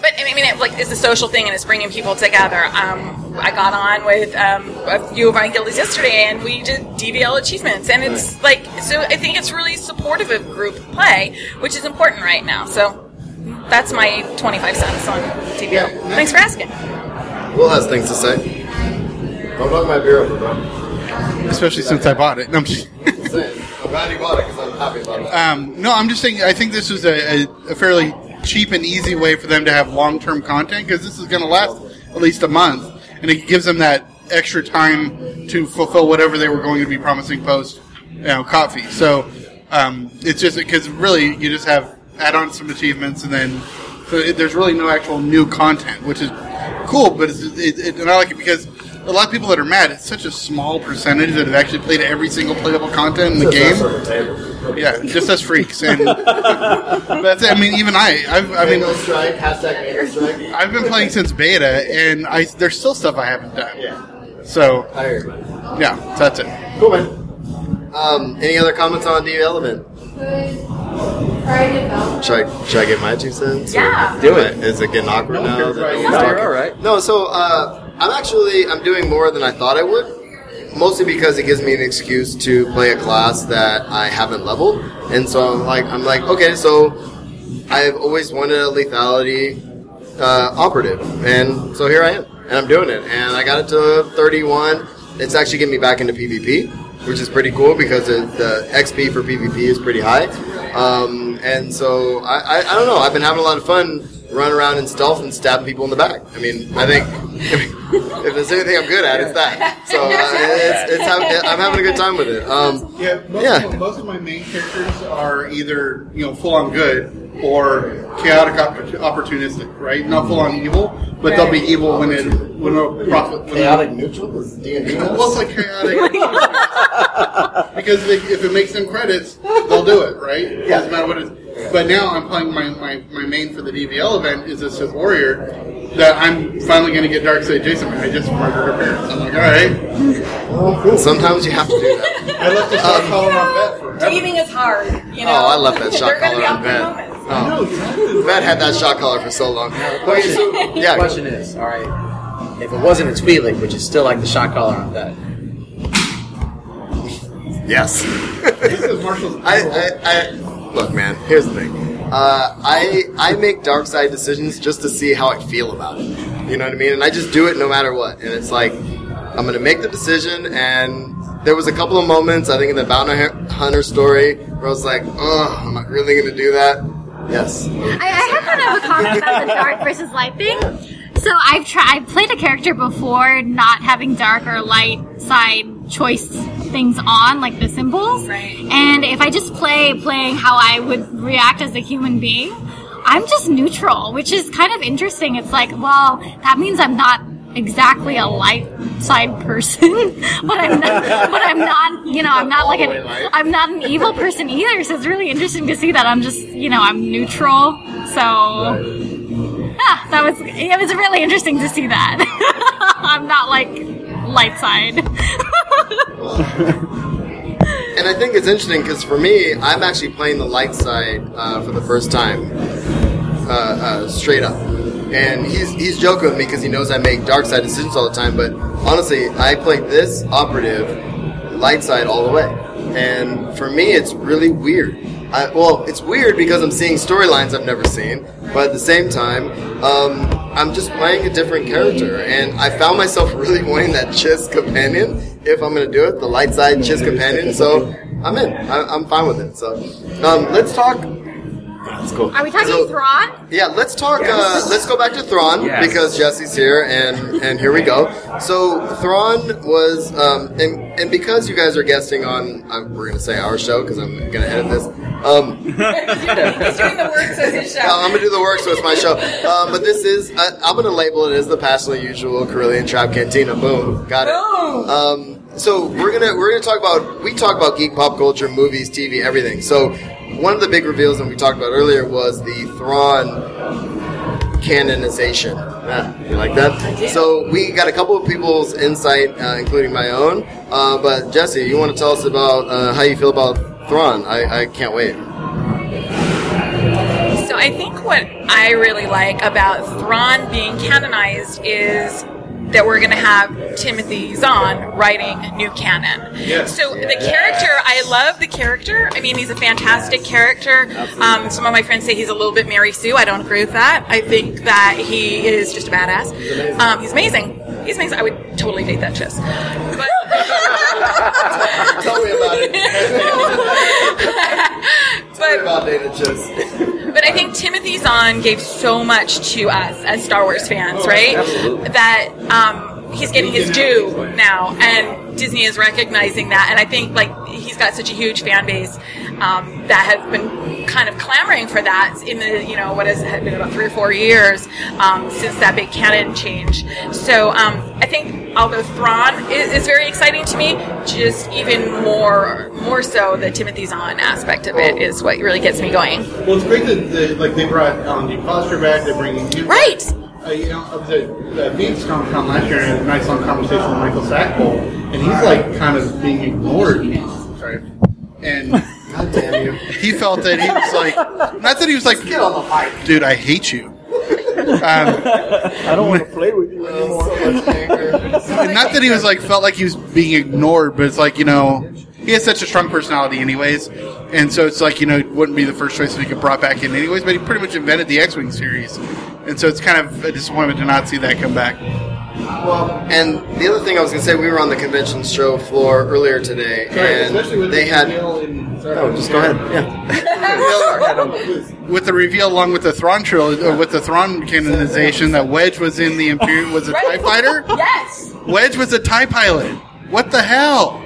but I mean, it like it's a social thing and it's bringing people together. Um, I got on with um, a few of my guildies yesterday, and we did DVL achievements, and it's like so. I think it's really supportive of group play, which is important right now. So that's my 25 cents on DVL. Thanks for asking. Will has things to say. Don't knock my beer over, bro. Especially since I bought it. No, I'm just, *laughs* I'm glad you bought it because I'm happy about it. um, no, I'm just saying. I think this was a, a, a fairly cheap and easy way for them to have long term content because this is going to last at least a month, and it gives them that extra time to fulfill whatever they were going to be promising post, you know, KotFE. So um, it's just because really you just have add on some achievements and then so it, there's really no actual new content, which is cool. But it's, it, it, and I like it because. A lot of people that are mad, it's such a small percentage that have actually played every single playable content in the Just game. on. Yeah, just us freaks, and *laughs* that's. it. I mean, even I. I've, I mean, Mango strike. Hashtag strike. I've been playing since beta, and I there's still stuff I haven't done. Yeah. So I hear you. yeah, so that's it. Cool, man. Um, any other comments on the element? Should I, should I get my two cents? Yeah. Do it. Is it getting awkward now? right. no one's No, talking? you're all right. No, so uh, I'm actually I'm doing more than I thought I would. Mostly because it gives me an excuse to play a class that I haven't leveled, and so I'm like I'm like okay, so I've always wanted a lethality uh, operative, and so here I am, and I'm doing it, and I got it to 31. It's actually getting me back into PvP, which is pretty cool because it, the XP for PvP is pretty high, um, and so I, I, I don't know. I've been having a lot of fun running around in stealth and stab people in the back. I mean, I think if there's anything I'm good at, it's that. So uh, it's, it's hav- I'm having a good time with it. Um, Yeah, most, Yeah. Of my, most of my main characters are either you know full on good or chaotic opp- opportunistic, right? Not full on evil, but they'll be evil when it when a profit when chaotic neutral is D and D. *laughs* well, it's like chaotic *laughs* because they, if it makes them credits, they'll do it, right? It Doesn't matter what it is. But now I'm playing my, my, my main for the DVL event is a Sith warrior that I'm finally going to get dark side Jaesa. I just murdered her parents. I'm like, all right. Oh, Sometimes you have to do that. I left the shot um, collar on Vette forever. Dating is hard, you know. Oh, I left that shot There collar on awkward Vette. moments. Oh. Vette had that shot collar for so long. Okay, Question, so- the question is, all right, if it wasn't a Twi'lek, would you still like the shot collar on that? Yes. Because Marshall's I, I, I, look, man. Here's the thing. Uh, I I make dark side decisions just to see how I feel about it. You know what I mean? And I just do it no matter what. And it's like I'm gonna make the decision. And there was a couple of moments I think in the bounty hunter story where I was like, oh, am I really gonna do that? Yes. I, I have kind of a comment about the dark versus light thing. So I've tried. I've played a character before, not having dark or light side choice things on, like the symbols. Right. And if I just play playing how I would react as a human being, I'm just neutral, which is kind of interesting. It's like, well, that means I'm not exactly a light side person, *laughs* but I'm not, but I'm not, you know, I'm not like an, I'm not an evil person either. So it's really interesting to see that I'm just, you know, I'm neutral. So yeah, that was it was really interesting to see that. *laughs* I'm not like light side. *laughs* And I think it's interesting because for me, I'm actually playing the light side uh, for the first time, uh, uh, straight up. And he's he's joking with me because he knows I make dark side decisions all the time. But honestly, I play this operative light side all the way. And for me, it's really weird. I, well, it's weird because I'm seeing storylines I've never seen, but at the same time, um, I'm just playing a different character, and I found myself *laughs* really wanting that Chiss companion. If I'm going to do it, the light side Chiss companion. So I'm in. I, I'm fine with it. So um, let's talk. That's cool. Are we talking So- Thrawn? Yeah, let's talk. Uh, let's go back to Thrawn Yes. because Jesse's here, and and here we go. So Thrawn was, um, and and because you guys are guesting on, um, we're gonna say our show because I'm gonna edit this. Um, *laughs* He's doing the work, so his show. uh, *laughs* I'm gonna do the work, so it's my show. Uh, but this is, I, I'm gonna label it as the passionately usual Corellian Trap Cantina. Boom, got it. Um, so we're gonna we're gonna talk about we talk about geek pop culture, movies, TV, everything. So one of the big reveals that we talked about earlier was the Thrawn canonization. Yeah, you like that? So we got a couple of people's insight, uh, including my own. Uh, but Jesse, you want to tell us about uh, how you feel about Thrawn? I, I can't wait. So I think what I really like about Thrawn being canonized is that we're going to have Timothy Zahn writing new canon. Yes. So the character, I love the character. I mean, he's a fantastic character. Um, some of my friends say he's a little bit Mary Sue. I don't agree with that. I think that he is just a badass. Um, he's amazing. He's amazing. I would totally date that chiss. But *laughs* Tell me about it. *laughs* but, about data chiss. But I think Timothy Zahn gave so much to us as Star Wars fans, right? absolutely. That um, he's getting his due now, and Disney is recognizing that. And I think like he's got such a huge fan base um, that has been kind of clamoring for that in the you know what has it been about three or four years um, since that big canon change. So um, I think although Thrawn is, is very exciting to me, just even more more so the Timothy Zahn aspect of it is what really gets me going. Well, it's great that the, like they brought Alan D. Foster back. They're bringing you right. Uh, you know, I was at uh, Phoenix Comic Con last year and had a nice long conversation with Michael Stackpole, and he's like kind of being ignored. Sorry, and *laughs* God damn you, he felt that he was like, not that he was like, get on the mic, dude, I hate you. Um, *laughs* I don't want to play with you anymore. *laughs* and not that he was like felt like he was being ignored, but it's like you know he has such a strong personality, anyways, and so it's like you know it wouldn't be the first choice if he get brought back in, anyways. But he pretty much invented the X-wing series, and so it's kind of a disappointment to not see that come back. Well, and the other thing I was going to say, we were on the convention show floor earlier today, and they had. Oh, just go ahead. Yeah. *laughs* with the reveal along with the Thrawn trilogy, or uh, with the Thrawn canonization, that Wedge was in the Imperial was a Tie Fighter. Yes. Wedge was a Tie Pilot. What the hell?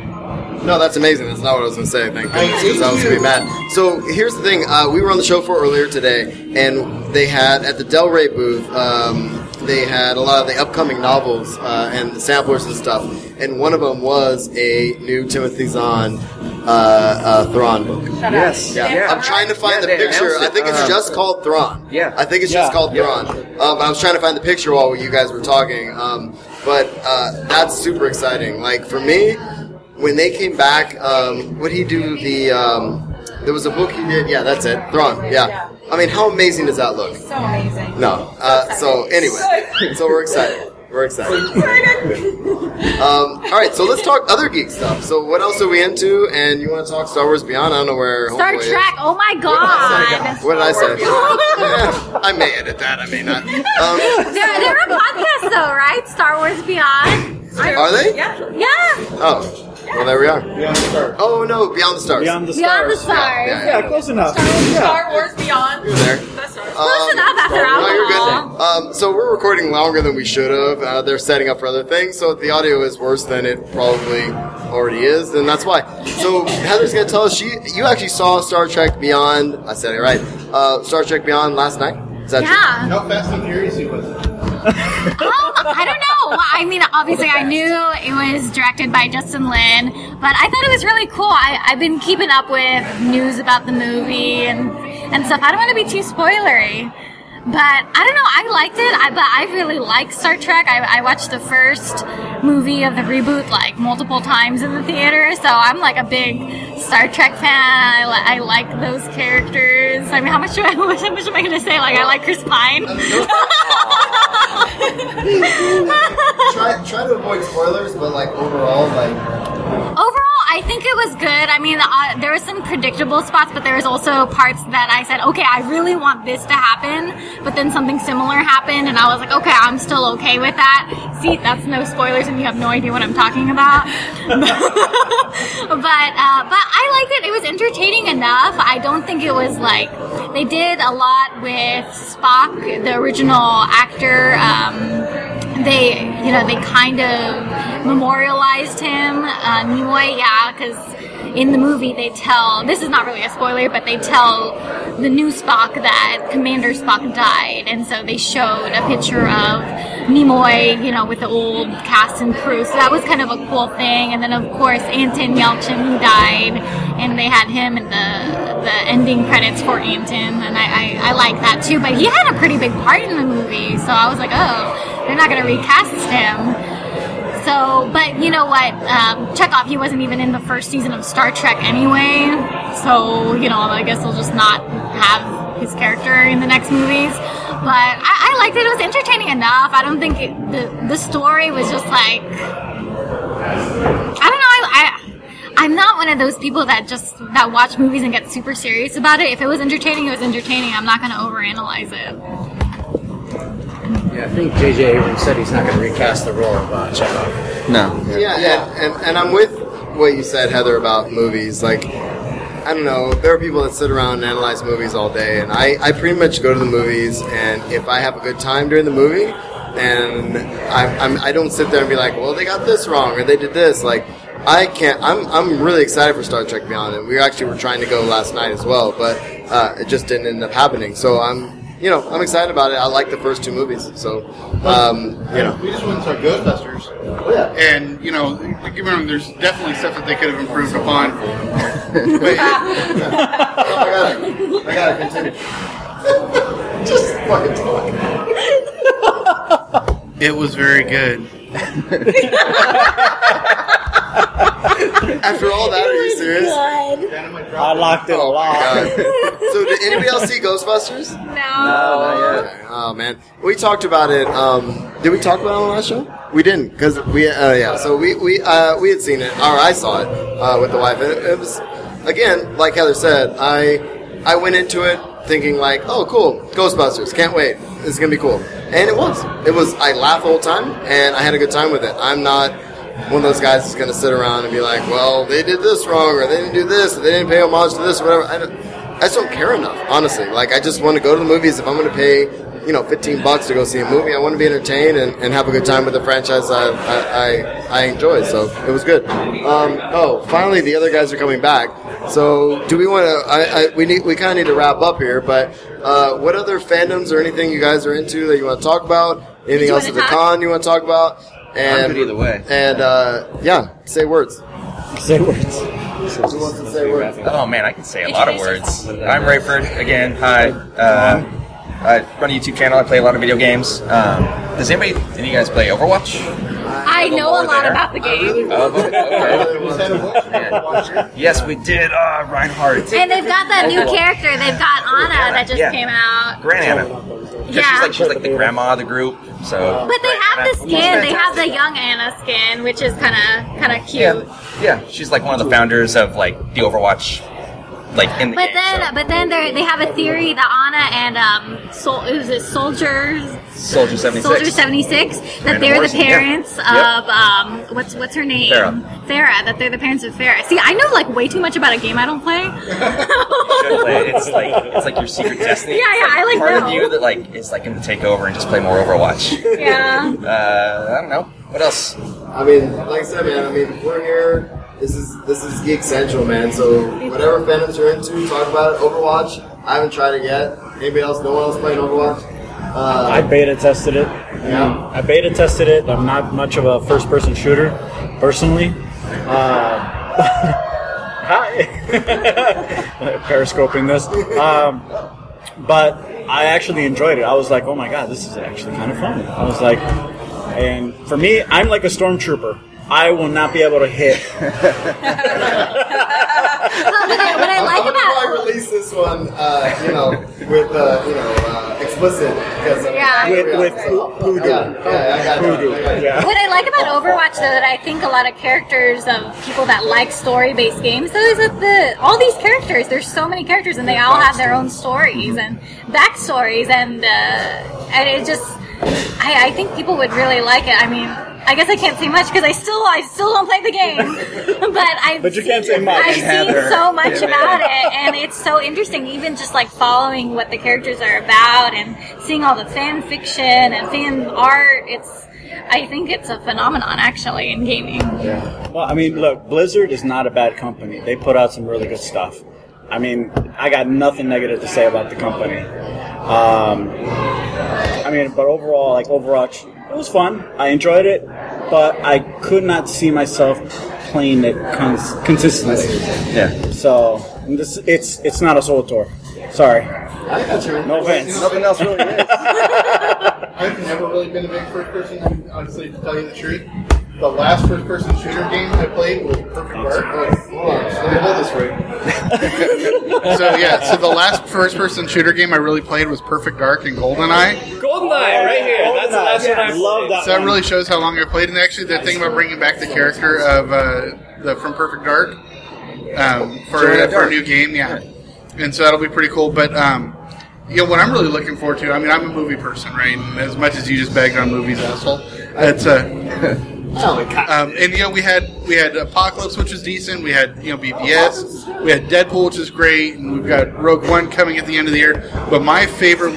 No, that's amazing. That's not what I was going to say. Thank goodness, because I was going to be mad. So here's the thing: uh, we were on the show for earlier today, and they had at the Del Rey booth. Um, they had a lot of the upcoming novels uh, and the samplers and stuff, and one of them was a new Timothy Zahn uh, uh, Thrawn book. Shut Yes. up. yeah. Yeah. I'm trying to find Yeah, the picture. I think it's Uh, just called Thrawn. Yeah. I think it's Yeah. just called Yeah. Thrawn. Um, I was trying to find the picture while you guys were talking, um, but uh, that's super exciting. Like for me, when they came back, um, would he do the? Um, there was a book he did. Yeah, that's it. Thrawn. Yeah. I mean, how amazing does that look? So amazing. No. Uh, so anyway, so we're excited. We're excited. *laughs* Um, all right, so let's talk other geek stuff. So what else are we into? And you want to talk Star Wars Beyond? I don't know where. Star Homeboy is. Trek. Oh my god. What did I say? Yeah, *laughs* *laughs* I may edit that. I may not. Um, They're, they're a podcast though, right? Star Wars Beyond. Are they? Yeah. Yeah. Oh, well, there we are. Beyond the Stars. Oh no, Beyond the Stars. Beyond the Beyond the stars. Stars. Yeah, yeah, yeah. close enough. Star Wars Beyond. You're there. That's Star Wars. Close enough after No, you're good. Um, so we're recording longer than we should have. Uh, they're setting up for other things, so if the audio is worse than it probably already is, then that's why. So Heather's going to tell us she you actually saw Star Trek Beyond. I said it right. Uh, Star Trek Beyond last night. Is that Yeah. How fast and furious he was. Um, I don't know. Well, I mean, obviously, I knew it was directed by Justin Lin, but I thought it was really cool. I, I've been keeping up with news about the movie and and stuff. I don't want to be too spoilery. But I don't know. I liked it. I, but I really like Star Trek. I, I watched the first movie of the reboot like multiple times in the theater, so I'm like a big Star Trek fan. I, I like those characters. I mean, how much, do I, *laughs* how much am I going to say? Like, I like Chris Pine. *laughs* try try to avoid spoilers, but like overall, like Overall, I think it was good. I mean, uh, there were some predictable spots, but there was also parts that I said, okay, I really want this to happen, but then something similar happened, and I was like, okay, I'm still okay with that. See, that's no spoilers, and you have no idea what I'm talking about. *laughs* but uh, but I liked it. It was entertaining enough. I don't think it was like they did a lot with Spock, the original actor. Um, they you know they kind of memorialized him uh, Nimoy yeah because in the movie they tell this is not really a spoiler but they tell the new Spock that Commander Spock died. And so they showed a picture of Nimoy you know with the old cast and crew. So that was kind of a cool thing. And then of course Anton Yelchin died. And they had him in the the ending credits for Anton. And I, I, I like that too. But he had a pretty big part in the movie. So I was like oh they're not to recast him. So, but you know what? Um, Chekhov, he wasn't even in the first season of Star Trek anyway. So, you know, I guess they'll just not have his character in the next movies. But I, I liked it. It was entertaining enough. I don't think it, the the story was just like I don't know. I, I I'm not one of those people that just that watch movies and get super serious about it. If it was entertaining, it was entertaining. I'm not going to overanalyze it. Yeah, I think J.J. Abrams said he's not going to recast the role of uh, Chekhov. No. Yeah, And, and and I'm with what you said, Heather, about movies. Like, I don't know, there are people that sit around and analyze movies all day, and I, I pretty much go to the movies, and if I have a good time during the movie, and I'm, I'm I don't sit there and be like, well, they got this wrong or they did this. Like, I can't. I'm I'm really excited for Star Trek Beyond, and we actually were trying to go last night as well, but uh, it just didn't end up happening. So I'm. You know, I'm excited about it. I like the first two movies, so um, you know. We just went saw Ghostbusters. Oh, yeah. And, you know, me there's definitely stuff that they could have improved upon. but, *laughs* I gotta, I gotta continue. Just fucking talk. it was very good. *laughs* After all that, are you serious? I locked it a lot. *laughs* So, did anybody else see Ghostbusters? No. not yet. Oh man, we talked about it. Um, did we talk about it on the last show? We didn't because we. Uh, yeah, so we we uh, we had seen it, or I saw it uh, with the wife. And it, it was again, like Heather said, I I went into it thinking like, oh, cool, Ghostbusters, can't wait, this is gonna be cool, and it was. It was. I laughed the whole time, and I had a good time with it. I'm not one of those guys is going to sit around and be like, well, they did this wrong, or they didn't do this, or they didn't pay homage to this, or whatever. I, don't, I just don't care enough, honestly. Like, I just want to go to the movies. If I'm going to pay, you know, 15 bucks to go see a movie, I want to be entertained and, and have a good time with the franchise I, I, I, I enjoy. So it was good. Um, oh, finally, the other guys are coming back. So do we want to? I, I, we need we kind of need to wrap up here. But uh, what other fandoms or anything you guys are into that you want to talk about? Anything else at the con you want to talk about? And I'm good either way. And uh, yeah, say words. Say words. Who wants to say words? Oh man, I can say a lot of words. I'm Rayford again. Hi. Uh, I run a YouTube channel. I play a lot of video games. Um, does anybody? Any of you guys play Overwatch? I know a lot there. about the game. Oh, okay. *laughs* yes, we did. Uh, Reinhardt. And they've got that new character. They've got Ana that just Yeah. came out. Grand Ana. Yeah. She's like she's like the grandma of the group. So. But they have the skin. They have the young Ana skin, which is kind of kind of cute. Yeah, yeah. She's like one of the founders of like the Overwatch, like in the But game. Then, but then they they have a theory that Ana and um, Sol- is it soldiers? Soldier seventy six. Soldier seventy six. That they're the Morrison, yeah. parents Yep. of um, what's what's her name? Pharah. Pharah. That they're the parents of Pharah. See, I know like way too much about a game I don't play. Play. *laughs* It's like it's like your secret destiny. Yeah, It's, yeah, I, like, part know. of you that like is like going to take over and just play more Overwatch. *laughs* yeah. Uh, I don't know. What else? I mean, like I said, man. I mean, we're here. This is this is Geek Central, man. So whatever fandoms you're into, talk about it. Overwatch. I haven't tried it yet. Anybody else? No one else playing Overwatch? Uh, I beta tested it. Yeah. I beta tested it. I'm not much of a first person shooter, personally. Uh, *laughs* hi. *laughs* Periscoping this. Um, but I actually enjoyed it. I was like, oh my god, this is actually kind of fun. I was like, and for me, I'm like a stormtrooper. I will not be able to hit. what *laughs* I, what I like I'm gonna about probably release this one, uh, you know, with uh, you know uh, explicit because uh, Yeah. With- with voodoo. Yeah, yeah, I got Voodoo, that. I got that. yeah. What I like about Overwatch, though, that I think a lot of characters of people that like story-based games, though, is that the all these characters. There's so many characters, and they all have their own stories and backstories, and uh, and it just, I, I think people would really like it. I mean. I guess I can't say much because I still I still don't play the game, *laughs* but I But you can't say much. I've seen so much about it, and it's so interesting. Even just like following what the characters are about and seeing all the fan fiction and fan art. It's I think it's a phenomenon actually in gaming. Yeah. Well, I mean, look, Blizzard is not a bad company. They put out some really good stuff. I mean, I got nothing negative to say about the company. Um, I mean, but overall, like Overwatch, it was fun. I enjoyed it, but I could not see myself playing it cons- consistently. Yeah. So this, it's it's not a SWTOR. Sorry. I got you. No offense. Nothing else really is. *laughs* I've never really been a big first person, honestly, to tell you the truth. The last first person shooter game I played was Perfect Dark. Hold on, let me hold this right. so, yeah, so the last first person shooter game I really played was Perfect Dark and GoldenEye. Goldeneye, right here. That's the last one I love that. So that really shows how long I played. And actually, the thing about bringing back the character of uh, the from Perfect Dark um, for, Joanna for a new game, yeah. And so that'll be pretty cool. But um, you know what I'm really looking forward to. I mean, I'm a movie person, right? And as much as you just bagged on movies, asshole, it's uh, *laughs* um, and you know we had we had Apocalypse, which was decent. We had you know BVS. We had Deadpool, which is great, and we've got Rogue One coming at the end of the year. But my favorite,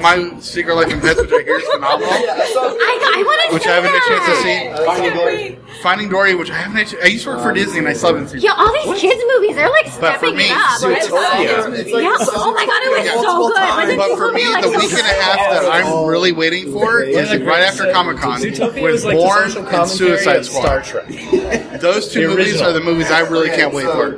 my Secret Life and Pets, which I hear is phenomenal *laughs* I, I want to which I haven't had a chance to see. Finding Dory. Finding Dory, which I haven't. Had, I used to work for um, Disney, and I still haven't seen. Yeah, all these kids movies, they're like But for stepping me, it up. Zootopia. It's like- yeah, oh my god, it was so good. Wasn't But for Zootopia, me, like, the so week and a good? half that I'm really waiting for is like right after Comic Con Zootopia with was like the Bourne social and commentary Suicide of Squad. Star Trek. *laughs* Those two The movies original. are the movies I really can't wait for.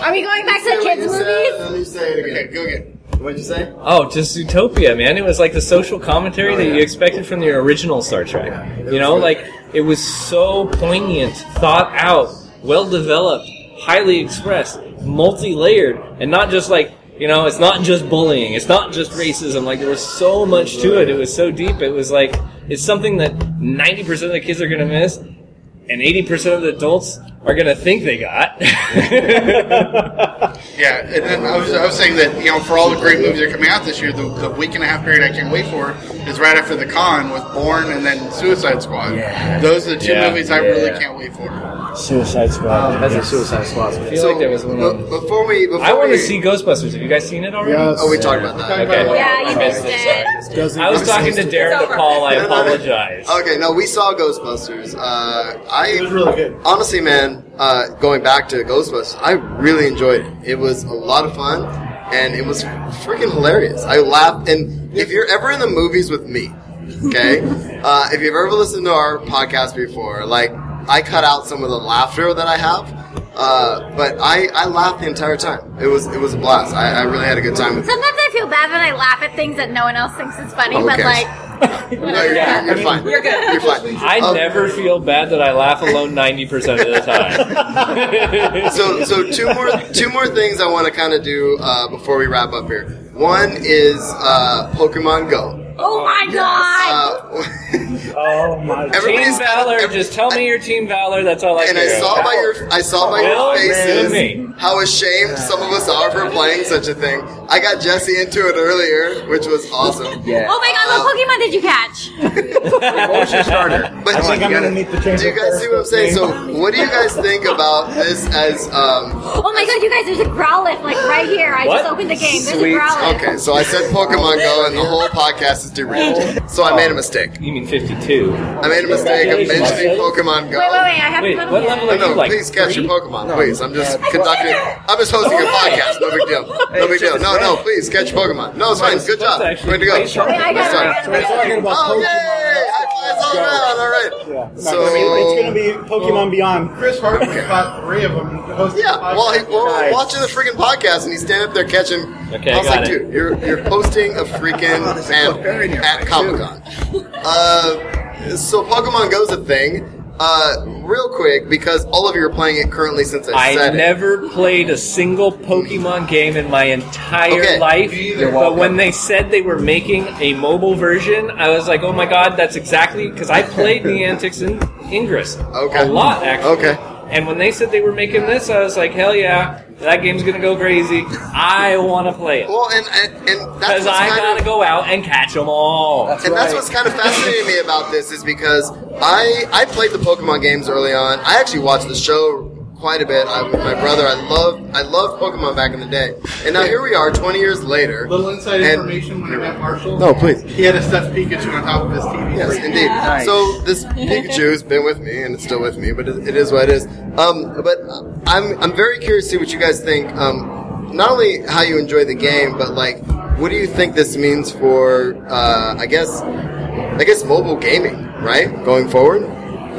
Are we going back to the kids' movies? Let me say it again. Okay, go again. What'd you say? Oh, just Zootopia, man. It was like the social commentary oh, that you expected from the original Star Trek. You know, like it was so poignant, thought out, well developed, highly expressed, multi layered, and not just like, you know, it's not just bullying, it's not just racism. Like there was so much to it. It was so deep. It was like it's something that 90% of the kids are going to miss and 80% of the adults are going to think they got. *laughs* Yeah, and then I was, I was saying that you know for all the great movies that are coming out this year, the, the week and a half period I can't wait for is right after the con with Bourne and then Suicide Squad. Those are the two Yeah, movies I yeah. really can't wait for. Suicide Squad. That's a Suicide Squad. I feel like there was one. Be- before we, before I want to see Ghostbusters. Have you guys seen it already? Yes. Oh, we talked about that. Okay. Yeah, you missed missed it. it. Doesn't I was talking to Darren It's over. DePaul. I apologize. Okay, no, we saw Ghostbusters. Uh, I It was really good. honestly, man, uh, going back to Ghostbusters, I really enjoyed it. It was a lot of fun, and it was freaking hilarious. I laughed, and if you're ever in the movies with me, okay, *laughs* uh, if you've ever listened to our podcast before, like I cut out some of the laughter that I have. Uh, but I, I laughed the entire time. It was it was a blast. I, I really had a good time with it. Sometimes I feel bad when I laugh at things that no one else thinks is funny, Oh, but cares? like, No, you're, you're I fine. You're good. You're fine. I Um, never feel bad that I laugh alone ninety percent of the time. *laughs* so so two more two more things I want to kind of do uh, before we wrap up here. One is uh, Pokemon Go. *laughs* oh my god! Uh, Oh my! Team everybody's Valor, every- just tell me your Team Valor. That's all I and I saw about. by your I saw by your faces how ashamed some of us are for playing such a thing. I got Jesse into it earlier, which was awesome. Yeah. Oh my god, what Pokemon did you catch? *laughs* Motion starter. But I think I'm gonna meet the do you guys see what I'm saying? So, what do you guys think about this as um, Oh my god, you guys, there's a Growlithe like right here. I What? just opened the game. There's Sweet. a Growlithe. Okay, so I said Pokemon Go, and the whole *laughs* podcast is derailed. So I made a mistake. You mean fifty-two? I made a mistake of mentioning Pokemon Go. Wait, wait, wait, I have Wait, to go what the level No, are you no, like? please catch three? your Pokemon, please. I'm just conducting. I'm just hosting a podcast. No big deal. *laughs* No big deal. No, no, please catch your Pokemon. No, it's fine. Good job. Supposed to actually Way to go. play something. Wait, I got Good it. job. I got. Oh, yay! High all around. All right. Yeah. So- I mean, it's going to be oh. Pokemon Beyond. Chris Hartman caught three of them. Yeah, well, he, we're watching the freaking podcast, and he's standing up there catching. Okay, I was got like, it. dude, you're you're hosting a freaking *laughs* oh, panel at Comic Con. Uh, so Pokemon Go's a thing. Uh, real quick, because all of you are playing it currently since I, I said it. never played a single Pokemon game in my entire Okay. life. But when they said they were making a mobile version, I was like, "Oh my god, that's exactly!" Because I played Niantic's *laughs* in Ingress Okay. a lot actually. Okay. And when they said they were making this, I was like, "Hell yeah, that game's gonna go crazy! I want to play it." Well, and and, and that's Because I kind gotta of, go out and catch them all. That's and that's what's kind of fascinating me about this is because I I played the Pokemon games early on. I actually watched the show quite a bit I, with my brother. I love I loved Pokemon back in the day, and now here we are, 20 years later. Little inside and- information when I met Marshall. No, please. He had a stuffed Pikachu on top of his TV. Yes, screen. indeed. So this Pikachu has been with me, and it's still with me, but it, it is what it is. Um, but I'm I'm very curious to see what you guys think. Um, not only how you enjoy the game, but like, what do you think this means for? Uh, I guess, I guess mobile gaming, right? Going forward.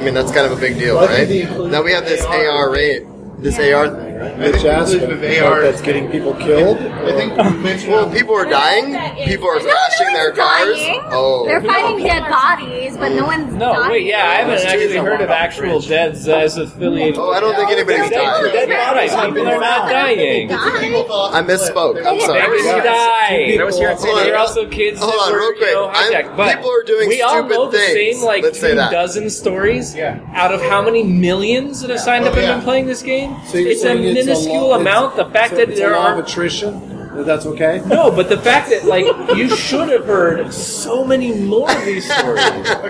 I mean, that's kind of a big deal, Well, I think right? Now we have this AR rate, this AR right? Which aspect of AR that's getting people killed? I think. Oh. Well, people are dying. People are crashing their cars. dying. Oh, They're finding dead bodies, but no one's No, dying. wait, yeah, I haven't actually heard of actual deaths uh, as affiliated. Oh, I don't think anybody's Dead- died. Dead bodies. People are not dying. I misspoke. I'm sorry. Maybe you died. That was here in San There Diego. are also kids Hold that on, real quick. You know, I'm- hijacked. But people are doing we all stupid know the things. same like Let's say two that. dozen stories out of how many millions that have signed up Oh, and been playing this game. So you're saying it's a minuscule amount. The fact that there are attrition. That that's okay. no, but the fact that like you should have heard so many more of these stories,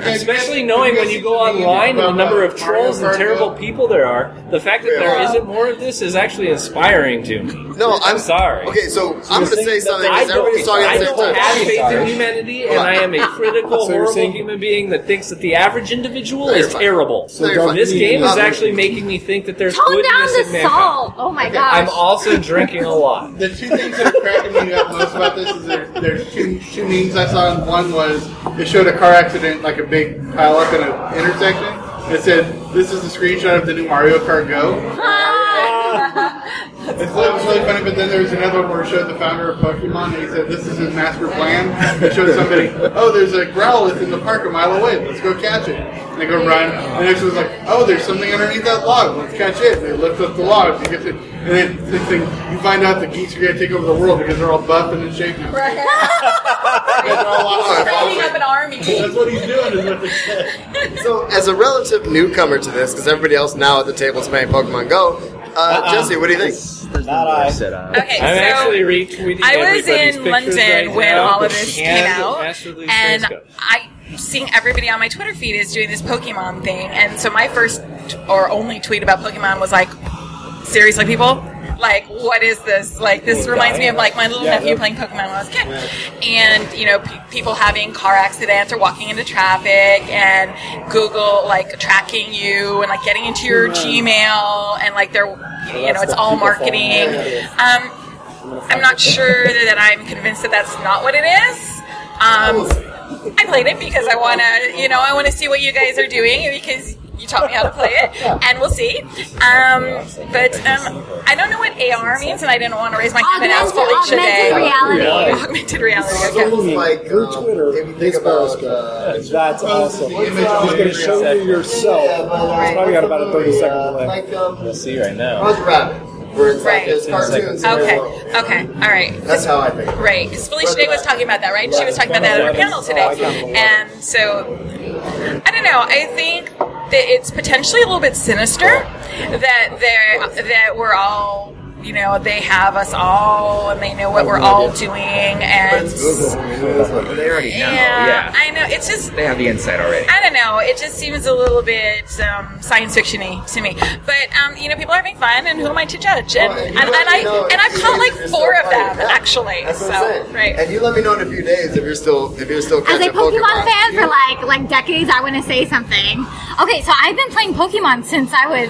especially knowing when you go online and the number of trolls and terrible people there are. The fact that there isn't more of this is actually inspiring to me. No, I'm sorry. Okay, so I'm going to say something I don't, talking I don't have time. faith in humanity, and I am a critical, *laughs* So you're horrible saying- human being that thinks that the average individual No, is fine. terrible. No, you're fine. this game is actually making me think that there's Tone down goodness the in mankind. salt. Oh my gosh. I'm also drinking a lot. The two things that are cracking me up most about this is there, there's two, two memes I saw. And one was it showed a car accident, like a big pile up in an intersection. It said, "This is a screenshot of the new Mario Kart Go." *laughs* It's, it was really funny, but then there's another one where it showed the founder of Pokemon, and he said, "This is his master plan." It showed somebody, "Oh, there's a Growlithe in the park a mile away. Let's go catch it." And they go run. And the next one's like, "Oh, there's something underneath that log. Let's catch it." And they lift up the log. And, get to, and then next thing you find out the geeks are gonna take over the world because they're all buff and in shape now. *laughs* They're all lost. Setting up an army. That's what he's doing. Is what they said. So, as a relative newcomer to this, because everybody else now at the table is playing Pokemon Go, uh, Jesse, what do you think? Not I. Okay, I'm so actually retweeting I was in London right when now all of this came out, and I seeing everybody on my Twitter feed is doing this Pokemon thing, and so my first or only tweet about Pokemon was like, "Seriously, people." Like, what is this? Like, this reminds me of like my little nephew playing Pokemon when I was a kid, and you know, pe- people having car accidents or walking into traffic, and Google like tracking you and like getting into your Gmail, and like they're, you know, it's all marketing. Um, I'm not sure that I'm convinced that that's not what it is. Um, I played it because I want to, you know, I want to see what you guys are doing because you taught me how to play it, and we'll see. Um, but um, I don't know what AR means, and I didn't want to raise my hand and ask Augmented- Felicia augmented today. reality. Augmented reality. Okay. Streaming like, through um, Twitter, if you think about, Periscope. uh, That's awesome. the He's image going to show you yourself. It's probably got about a 30 second delay. Like, um, We'll see right now. Roger Rabbit, where it's like Right. his cartoons. Okay. Okay. All right. That's how I think. Right, because Felicia Day was talking about that, right? She was talking about that at her panel today. And so, I don't know. I think that it's potentially a little bit sinister that they're that we're all, you know, they have us all and they know what we're all doing. And They already know. yeah, Yeah. I know. It's just They have the insight already. I don't know. It just seems a little bit um, science fictiony to me. But um, you know, people are having fun, and who am I to judge? And Well, you and, and I know, and I've caught like four still of them. Yeah. actually. That's so what I'm right. And you let me know in a few days if you're still if you're still As a catching Pokemon, fan You- for like like decades, I want to say something. Okay, so I've been playing Pokemon since I was,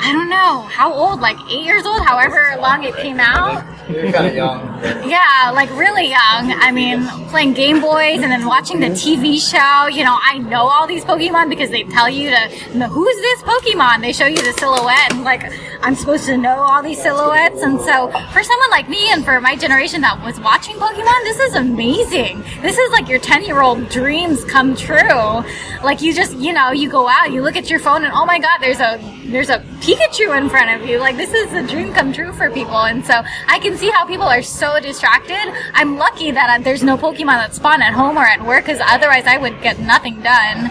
I don't know, how old, like eight years old, however long it came out. You're kind of young. Yeah, like really young. I mean, playing Game Boys and then watching the TV show. You know, I know all these Pokemon because they tell you to know who's this Pokemon. They show you the silhouette, and like I'm supposed to know all these silhouettes. And so, for someone like me and for my generation that was watching Pokemon, this is amazing. This is like your 10 year old dreams come true. Like you just, you know, you go out, you look at your phone, and oh my God, there's a there's a Pikachu in front of you. Like this is a dream come true for people, and so I can see how people are so distracted. I'm lucky that uh, there's no Pokemon that spawn at home or at work, because otherwise I would get nothing done.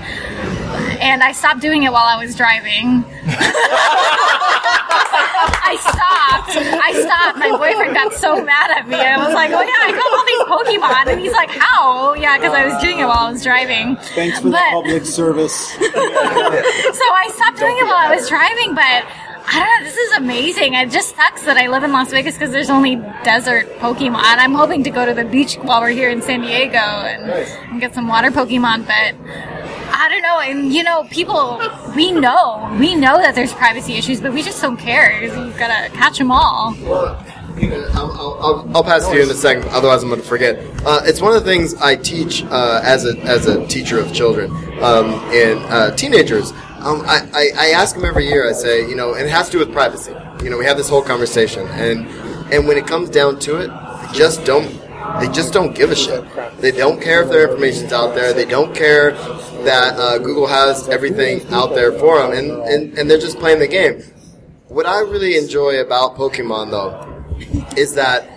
And I stopped doing it while I was driving. I stopped. I stopped. My boyfriend got so mad at me. I was like, "Oh yeah, I got all these Pokemon," and he's like, "How?" Yeah, because I was doing it while I was driving. Thanks for the public service. *laughs* so I stopped doing it while I was driving, but I don't know. This is amazing. It just sucks that I live in Las Vegas because there's only desert Pokemon. I'm hoping to go to the beach while we're here in San Diego and, and get some water Pokemon, but. I don't know, and you know, people, we know, we know that there's privacy issues, but we just don't care. You've got to catch them all. I'll, I'll, I'll pass to you in a second. Otherwise, I'm going to forget. Uh, it's one of the things I teach uh, as a as a teacher of children um, and uh, teenagers. Um, I, I, I ask them every year. I say, you know, and it has to do with privacy. You know, we have this whole conversation, and and when it comes down to it, just don't. They just don't give a shit. They don't care if their information's out there. They don't care that uh, Google has everything out there for them, and, and, and they're just playing the game. What I really enjoy about Pokemon, though, is that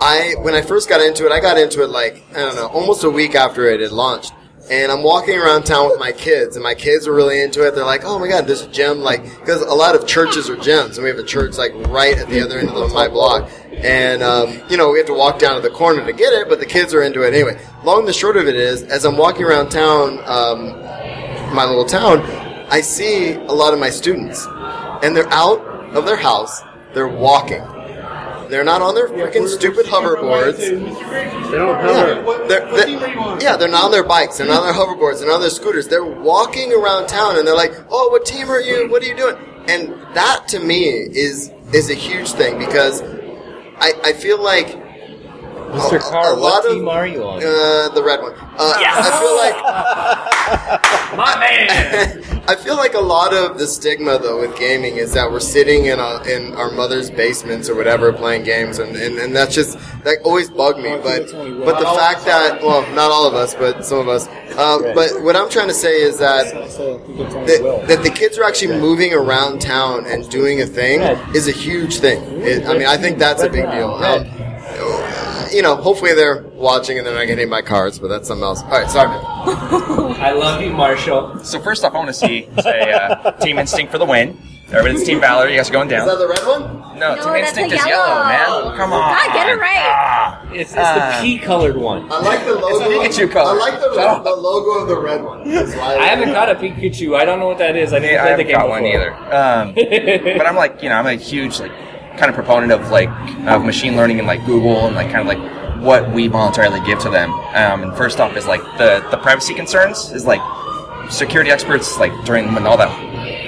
I when I first got into it, I got into it like I don't know, almost a week after it had launched. And I'm walking around town with my kids, and my kids are really into it. They're like, "Oh my god, this gym!" Like, because a lot of churches are gyms, and we have a church like right at the other end of my block. And um, you know, we have to walk down to the corner to get it, but the kids are into it anyway. Long and the short of it is, as I'm walking around town, um, my little town, I see a lot of my students, and they're out of their house. They're walking. They're not on their freaking stupid hoverboards. They don't Yeah, they're, they're- yeah, they're not on their bikes. They're not on their hoverboards. They're not on their scooters. They're walking around town, and they're like, "Oh, what team are you? What are you doing?" And that to me is is a huge thing because I, I feel like Mr. a- Carr, a what lot team of, are you on? Uh, the red one. Uh, I feel like *laughs* My man. *laughs* I feel like a lot of the stigma though with gaming is that we're sitting in a, in our mother's basements or whatever playing games and, and, and that's just that always bugged me but but the fact that well not all of us but some of us uh, but what I'm trying to say is that that, that the kids are actually moving around town and doing a thing is a huge thing it, I mean I think that's a big deal um, you know hopefully they're watching and they're not getting my cards, but that's something else all right sorry man I love you, Marshall. So first off, I want to see say uh, Team Instinct for the win. Everybody's Team Valor. You guys are going down. is that the red one No, No, Team that's Instinct a is yellow. yellow, man. Come on. God, get it right. It's, it's Ah. the pea colored one. I like the logo. Pikachu color. I like the, the logo of the red one. That's why I haven't got a Pikachu. I don't know what that is. I didn't Yeah, I play the haven't game got one either. Um, but I'm like, you know, I'm a huge like kind of proponent of like of machine learning and like Google and like kind of like what we voluntarily give to them. Um, and first off is like the the privacy concerns is like security experts like during when all that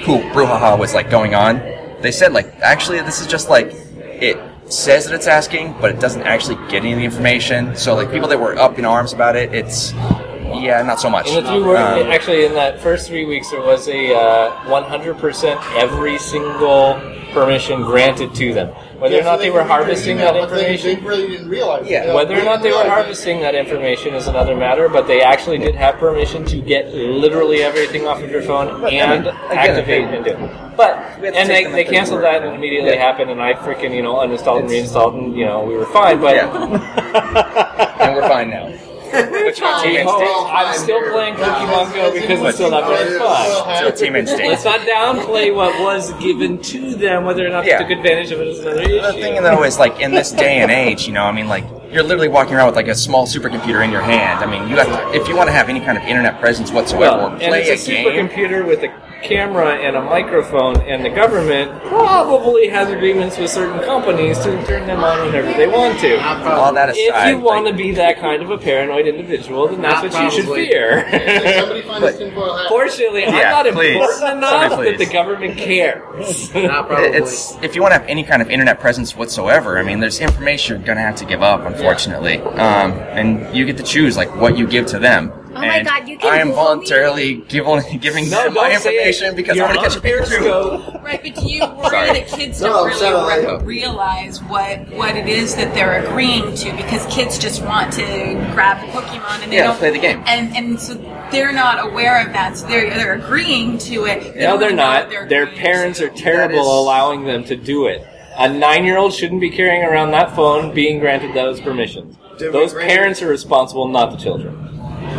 who brouhaha was like going on, they said like actually this is just like it says that it's asking, but it doesn't actually get any of the information. So like people that were up in arms about it, it's yeah, not so much. In the three word, Um, actually, in that first three weeks, there was a uh, 100% every single permission granted to them. Whether or not they were harvesting that information, They really didn't realize. Yeah, whether or not they were harvesting that information is another matter, but they actually did have permission to get literally everything off of your phone But, I and mean, again, activate if and do. it. But We have to and they, they canceled that and it immediately Yeah. happened, and I freaking you know uninstalled and reinstalled, and you know we were fine. But *laughs* and we're fine now. *laughs* Which one, Team Instinct? I'm still playing Pokemon Go because it's still not very fun. So Team Instinct. Let's not downplay what was given to them, whether or not Yeah. they took advantage of it is another issue. The thing though is like in this day and age, you know, I mean, like you're literally walking around with like a small supercomputer in your hand. I mean, you have to, if you want to have any kind of internet presence whatsoever Well, or and play it's a a game. supercomputer with a camera and a microphone, and the government probably has agreements with certain companies to turn them on whenever they want to. All that if you want to be that kind of a paranoid individual, then that's Not what you should fear. Somebody find this *laughs* tinfoil hat. Fortunately, I'm Yeah, not please. important enough Somebody that the government cares. It's if you want to have any kind of internet presence whatsoever. I mean, there's information you're gonna have to give up, unfortunately, um, and you get to choose like what you give to them. Oh my God, you can I am Google voluntarily giving giving No, them my don't say it. information because You're I'm gonna catch a beer too. Right, but do you worry Sorry. that kids No, don't I'm really re- realize what what it is that they're agreeing to? Because kids just want to grab the Pokemon and they Yeah, don't play the game. and and so they're not aware of that. So they're they're agreeing to it. They No, they're not. they're Their parents are terrible allowing them to do it. A nine-year-old shouldn't be carrying around that phone, being granted those permissions. Did Those bring- parents are responsible, not the children.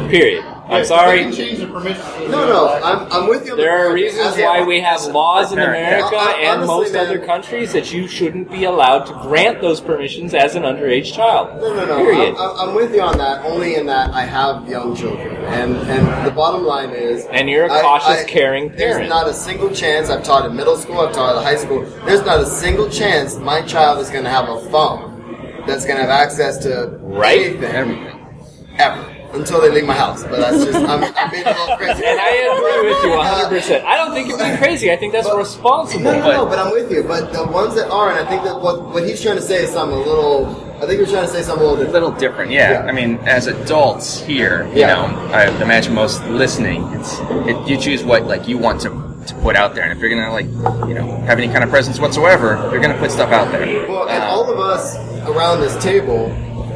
Period. I'm sorry. can change the permission. No, no, I'm, I'm with you. On There are reasons why we have laws in. America and most other countries that you shouldn't be allowed to grant those permissions as an underage child. No, no, no. Period. I'm, I'm- I'm with you on that. Only in that I have young children, and and the bottom line is, And you're a cautious, I- caring parent. There's not a single chance. I've taught in middle school. I've taught at high school. There's not a single chance my child is going to have a phone that's going to have access to Right. anything, ever until they leave my house. But that's just I'm, I'm being a little crazy. And I agree with you 100%. I don't think you're being crazy. I think that's responsible. No, no, but no, but I'm with you. But the ones that are, and I think that what, what he's trying to say is something a little. I think you're trying to say something a little A different. little different, yeah. I mean, as adults here, you Yeah. know, I imagine most listening, it's it, you choose what like you want to, to put out there, and if you're gonna like, you know, have any kind of presence whatsoever, you're gonna put stuff out there. Well, and Uh, all of us around this table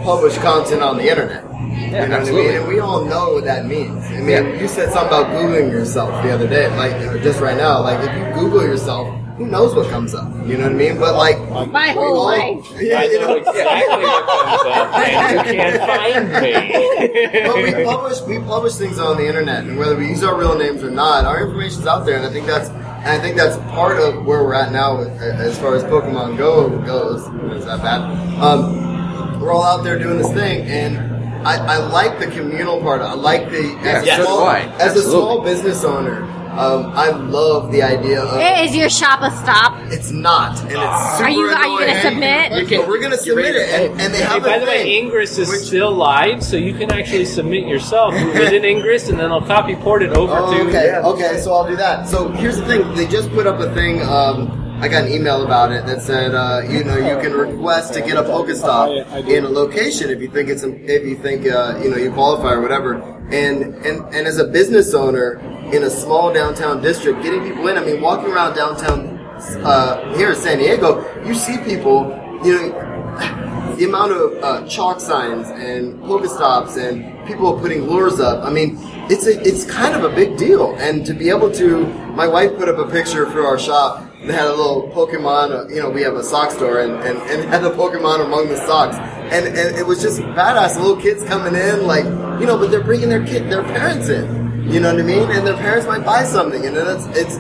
publish content on the internet. Yeah, you know absolutely. what I mean? And we all know what that means. I mean, Yeah. you said something about Googling yourself the other day, like or just right now. Like, if you Google yourself, who knows what comes up? You know what I mean? But like, My whole all- life. *laughs* Yeah, I you know know. exactly what comes up, *laughs* and you can't find *laughs* But we me. publish we publish things on the internet, and whether we use our real names or not, our information's out there, and I think that's and I think that's part of where we're at now with, as far as Pokemon Go goes. Is that bad? Um, we're all out there doing this thing, and I, I like the communal part. I like the as, Yeah, a, small, do I. as a small business owner. Um, I love the idea of Is your shop a stop? it's not, and it's super Are you are you gonna submit? But we're gonna submit it, and, and they Hey, have by a the way. Ingress is still live, so you can actually submit yourself within Ingress, and then I'll copy port it over Oh, to. okay, okay, so I'll do that. So here's the thing: they just put up a thing. Um, I got an email about it that said, uh, you know, you can request to get a Pokestop in a location if you think it's if you think uh, you know you qualify or whatever. And and and as a business owner in a small downtown district, getting people in. I mean, walking around downtown uh, here in San Diego, you see people, you know, the amount of uh, chalk signs and Pokestops and people putting lures up. I mean, it's a, it's kind of a big deal. And to be able to, my wife put up a picture for our shop that had a little Pokemon. Uh, you know, we have a sock store and, and, and *laughs* had a Pokemon among the socks, and and it was just badass. Little kids coming in, like you know, but they're bringing their kid, their parents in. You know what I mean? And their parents might buy something, and that's it's.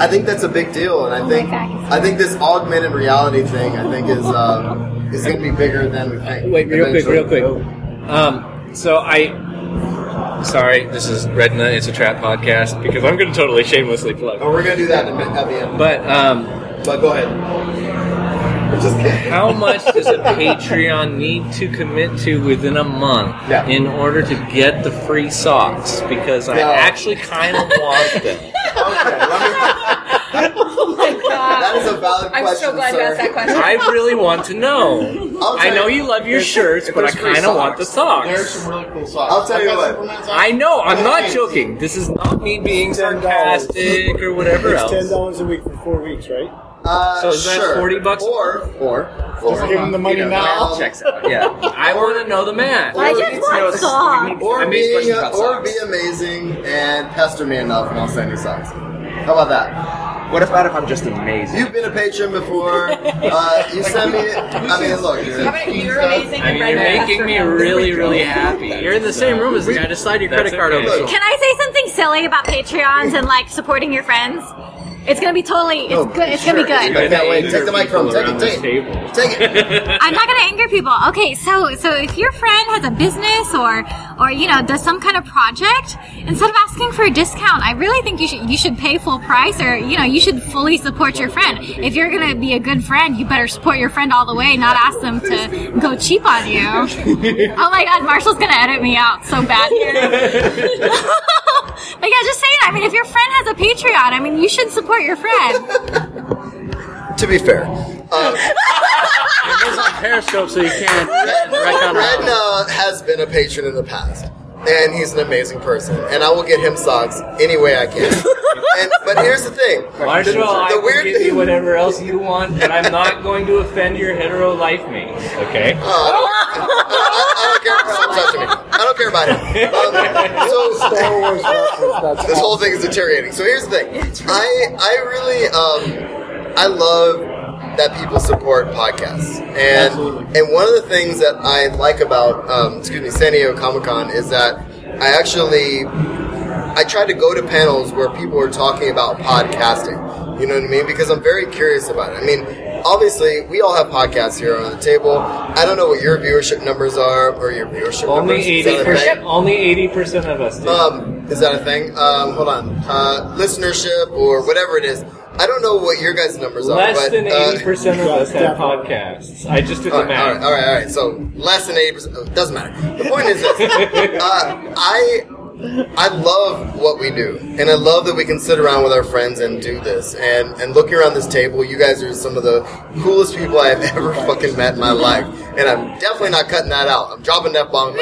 I think that's a big deal, and I think I think this augmented reality thing, I think is um, is going to be bigger than we think. Wait, real quick, real quick. Um, so I. Sorry, this is Redna. It's a trap podcast because I'm going to totally shamelessly plug. Oh, we're going to do that in a at the end. But um, but go ahead. Just kidding. How *laughs* much does a Patreon need to commit to within a month Yeah. in order to get the free socks? Because I actually kind of *laughs* want them. *laughs* Oh my god. That is a valid I'm question, so glad you asked that question. I really want to know. I'll I know you love your shirts, but I kind of want the socks. There's socks. some really cool socks. I'll tell I've you what. I know. I'm not joking. This is not me being sarcastic or whatever It's else. ten dollars a week for four weeks, right? Uh, So is that sure. 40 bucks? Or or Just give him the money you know, now. that checks out. Yeah. *laughs* I want to know the math. I just want this- socks. or I be or socks. be amazing and pester me enough, and I'll send you socks. How about that? What about if I'm just amazing? You've been a patron before. *laughs* Uh, you send me. I mean, look. dude. How about you're amazing I mean, you're making me really, really happy. You're in the same room as the guy. Just slide your credit card okay. over. Can I say something silly about Patreons and like supporting your friends? It's gonna be totally. It's good. It's gonna be good. I can't wait. Take the microphone. Take it. Take it. Take it. *laughs* I'm not gonna anger people. Okay, so so if your friend has a business or or you know does some kind of project, instead of asking for a discount, I really think you should you should pay full price or you know you should fully support your friend. If you're gonna be a good friend, you better support your friend all the way, not ask them to go cheap on you. *laughs* oh my God, Marshall's gonna edit me out so bad here. *laughs* but yeah, just saying. I mean, if your friend has a Patreon, I mean, you should support your friend. To be fair, um, It goes on Periscope, so you can't wreck on Red uh, has been a patron in the past, and he's an amazing person, and I will get him socks any way I can. and, but here's the thing: Marshall, the, I the will weird give thing. you whatever else you want, but I'm not going to offend your hetero life mates. Okay. Uh, I don't care about *laughs* him touching me. I don't care about it. *laughs* Um, so this whole thing is deteriorating. So here's the thing. I I really um I love that people support podcasts, and and one of the things that I like about um, excuse me San Diego Comic Con is that I actually I try to go to panels where people are talking about podcasting. You know what I mean? Because I'm very curious about it. I mean, obviously, we all have podcasts here on the table. I don't know what your viewership numbers are or your viewership Only numbers. Eighty that a thing? percent. Only eighty percent of us do. Um, is that a thing? Um, hold on. Uh, listenership or whatever it is. I don't know what your guys' numbers are. Less but, than uh, eighty percent of us have podcasts. I just did all the right, All right, all right, all right. So less than eighty percent doesn't matter. The point is this: *laughs* uh, I I love what we do, and I love that we can sit around with our friends and do this. And and looking around this table, you guys are some of the coolest people I have *laughs* ever fucking met in my life, and I'm definitely not cutting that out. I'm dropping that bomb. So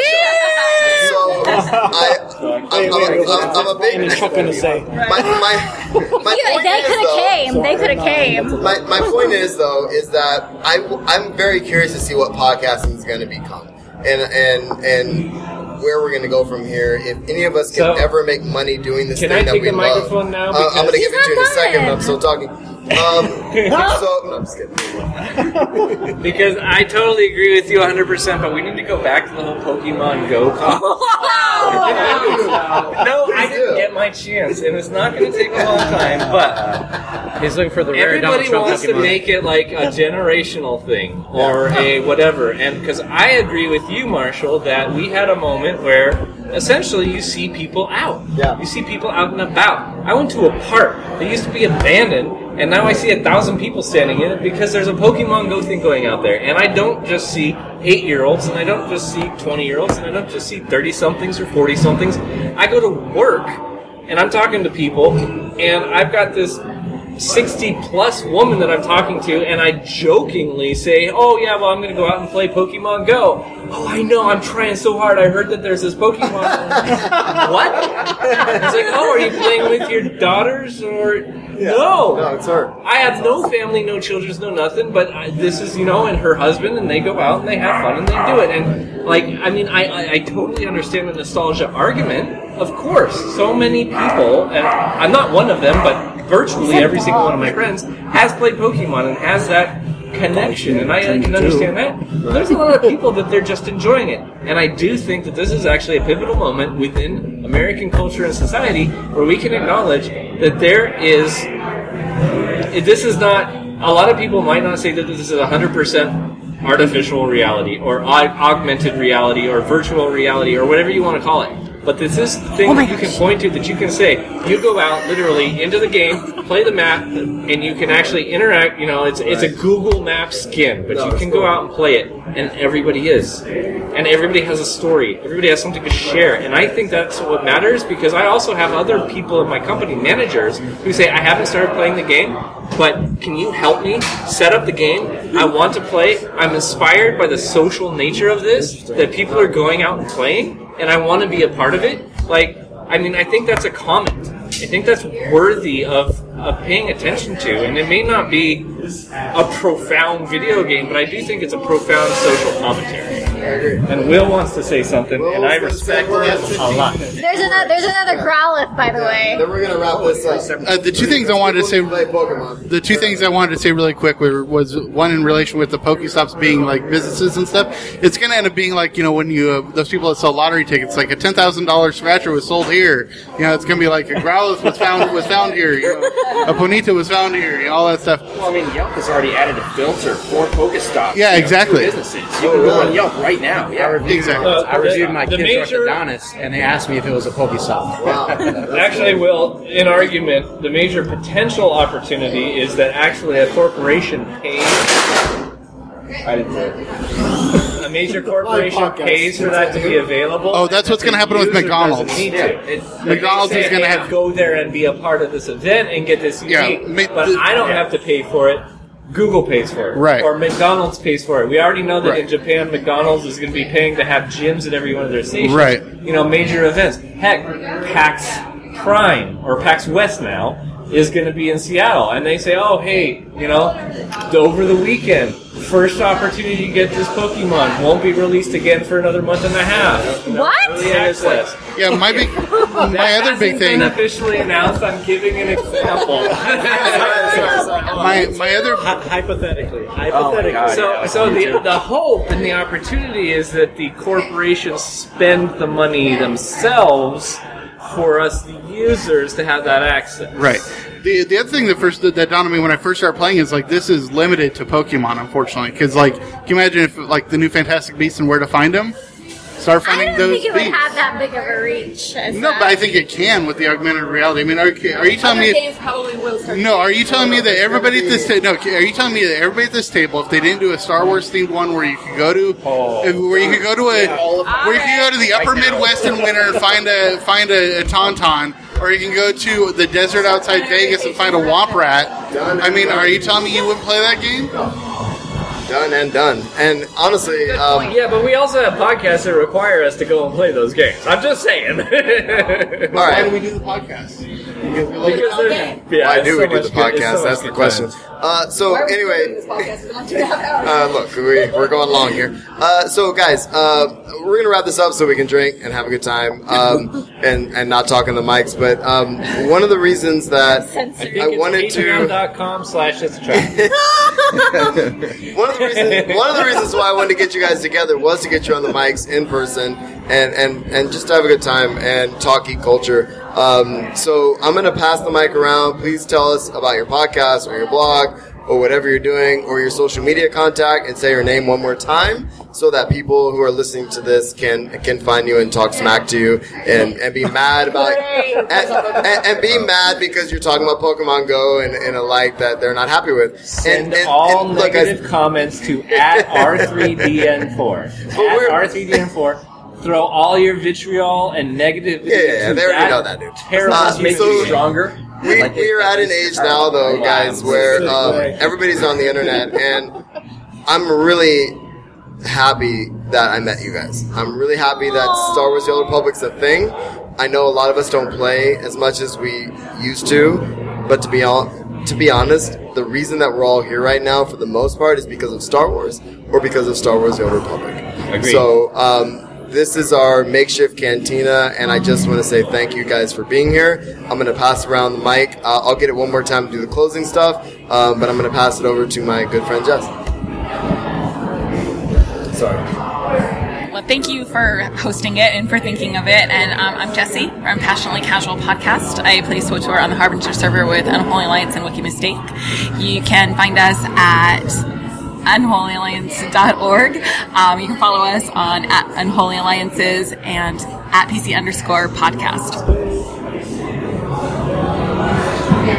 I, I'm, I'm, a, I'm, I'm a big. And gonna say. My, my, my Yeah, point they could have though- came. They could have came. my, my point is though is that I I'm very curious to see what podcasting is going to become and and and where we're going to go from here. If any of us can So, ever make money doing this can thing I that take we the love, microphone now? uh, I'm going to give it to you in a second. I'm still talking. Um, *laughs* so no, I'm just kidding. *laughs* Because I totally agree with you 100%, but we need to go back to the whole Pokemon Go con- *laughs* No, I didn't get my chance, and it's not going to take a long time, but He's looking for the rare Donald everybody Trump wants to make it like a generational thing or a whatever. And because I agree with you, Marshall, that we had a moment where essentially you see people out. Yeah. You see people out and about. I went to a park that used to be abandoned, and now I see a thousand people standing in it because there's a Pokemon Go thing going out there. And I don't just see eight year olds, and I don't just see 20 year olds, and I don't just see 30 somethings or 40 somethings. I go to work and I'm talking to people, and I've got this 60 plus woman that I'm talking to, and I jokingly say, Oh, yeah, well, I'm going to go out and play Pokemon Go. Oh, I know, I'm trying so hard. I heard that there's this Pokemon. *laughs* what? It's like, Oh, are you playing with your daughters? Or. No! No, it's her. I have no family, no children, no nothing, but I, this is, you know, and her husband, and they go out and they have fun and they do it. And, like, I mean, I, I, I totally understand the nostalgia argument. Of course, so many people, and I'm not one of them, but virtually every single one of my friends has played Pokemon and has that connection, and I, I can understand that. There's a lot of people that they're just enjoying it, and I do think that this is actually a pivotal moment within American culture and society where we can acknowledge that there is this is not a lot of people might not say that this is 100% artificial reality or augmented reality or virtual reality or whatever you want to call it but this is the thing oh that you can point to that you can say you go out literally into the game play the map and you can actually interact you know it's it's a google map skin but you can go out and play it and everybody is. And everybody has a story. Everybody has something to share. And i think that's what matters because i also have other people in my company managers who say i haven't started playing the game but can you help me set up the game? I want to play. I'm inspired by the social nature of this that people are going out and playing and i want to be a part of it. Like i mean i think that's a comment. I think that's worthy of, of paying attention to. And it may not be a profound video game but i do think it's a profound social commentary And Will wants to say something, and I respect him a lot. There's another. There's another Growlithe, by the way. Then we're gonna wrap this up. Uh, the two things I wanted to say. The two things I wanted to say really quick were, was one in relation with the Pokestops being like businesses and stuff. It's going to end up being like you know when you uh, those people that sell lottery tickets, like a ten thousand dollars scratcher was sold here. You know, it's going to be like a Growlithe was found was found here. You know, a Ponyta was found here. You know, all that stuff. Well, I mean, Yelp has already added a filter for Pokestops. Yeah, you know, exactly. businesses. You can go on Yelp right now. Yeah, I reviewed, Exactly. I reviewed my The kid's major- orthodontist, and they asked me if it was a Pokestop. *laughs* Actually, Will, in argument, the major potential opportunity is that actually a corporation pays. I didn't say it. A major *laughs* corporation pays for that to be available. Oh, that's what's going to happen with McDonald's. doesn't need to. It- McDonald's they is going to "Hey, have go there and be a part of this event and get this Yeah, unique. but I don't have to pay for it. Google pays for it, Right. Or McDonald's pays for it. We already know that Right. in Japan, McDonald's is going to be paying to have gyms at every one of their stations. Right. You know, major events. Heck, PAX Prime or PAX West now is going to be in Seattle, and they say, "Oh, hey, you know, over the weekend, first opportunity to get this Pokemon won't be released again for another month and a half." What? Early access. Yeah, my big, my other big Hasn't thing. been officially announced. I'm giving an example. *laughs* *laughs* My my other hypothetically, oh Hypothetically. God, so, yeah. so the, the hope and the opportunity is that the corporations spend the money themselves for us, the users, to have that access. Right. The the other thing that first that dawned on me when I first started playing is like this is limited to Pokemon, unfortunately. Because like, can you imagine if like the new Fantastic Beasts and where to find them? Start I don't those think it would have that big of a reach. As No, that. but I think it can with the augmented reality. I mean, are, are you telling Other me? games probably will start. No, are you telling me that everybody at this table? no? Are you telling me that everybody at this table, if they didn't do a Star Wars themed one where you could go to, if- where you could go to a, where you can go to the Upper Midwest in *laughs* winter and find a find a, a tauntaun, or you can go to the desert outside Vegas and find a womp rat. I mean, are you telling me you wouldn't play that game? Done and done. And honestly, um, yeah, but we also have podcasts that require us to go and play those games. I'm just saying. *laughs* All right. Why do we do the podcast? Because we Because there's- yeah, Why do so we do the good- it's so podcast? That's the question. Uh, so Why are we anyway, doing this podcast? It's been two and a half hours. uh, look, we, we're going long here. Uh, so guys, uh, we're gonna wrap this up so we can drink and have a good time um, *laughs* and and not talk on the mics. But um, one of the reasons that I I wanted to patreon.com slash it's a trap. *laughs* one of reasons one of the reasons why I wanted to get you guys together was to get you on the mics in person and and and just to have a good time and talk culture. Um, so I'm gonna pass the mic around. Please tell us about your podcast or your blog or whatever you're doing or your social media contact and say your name one more time so that people who are listening to this can can find you and talk smack to you and, and be mad about *laughs* and, and, and be mad because you're talking about Pokemon Go in, in a light that they're not happy with. Send and, and, all and look, guys, negative comments to *laughs* at R3DN4. at R3DN4. Throw all your vitriol and negative. Yeah, yeah, yeah, they already know that, dude. Terrible. Uh, makes so- you stronger. We, we are at an age now, though, guys, where um, everybody's on the internet, and I'm really happy that I met you guys. I'm really happy that Star Wars: The Old Republic's a thing. I know a lot of us don't play as much as we used to, but to be on, to be honest, the reason that we're all here right now, for the most part, is because of Star Wars or because of Star Wars: The Old Republic. Agreed. So. Um, this is our makeshift cantina, and I just want to say thank you guys for being here. I'm going to pass around the mic. Uh, I'll get it one more time to do the closing stuff, um, but I'm going to pass it over to my good friend Jess. Sorry. Well, thank you for hosting it and for thinking of it. And um, I'm Jesse from Passionately Casual Podcast. I play SWTOR on the Harbinger server with Unholy Alliance and Wiki Mistake. You can find us at unholyalliance.org. Um, you can follow us on at Unholy Alliances and at PC underscore podcast.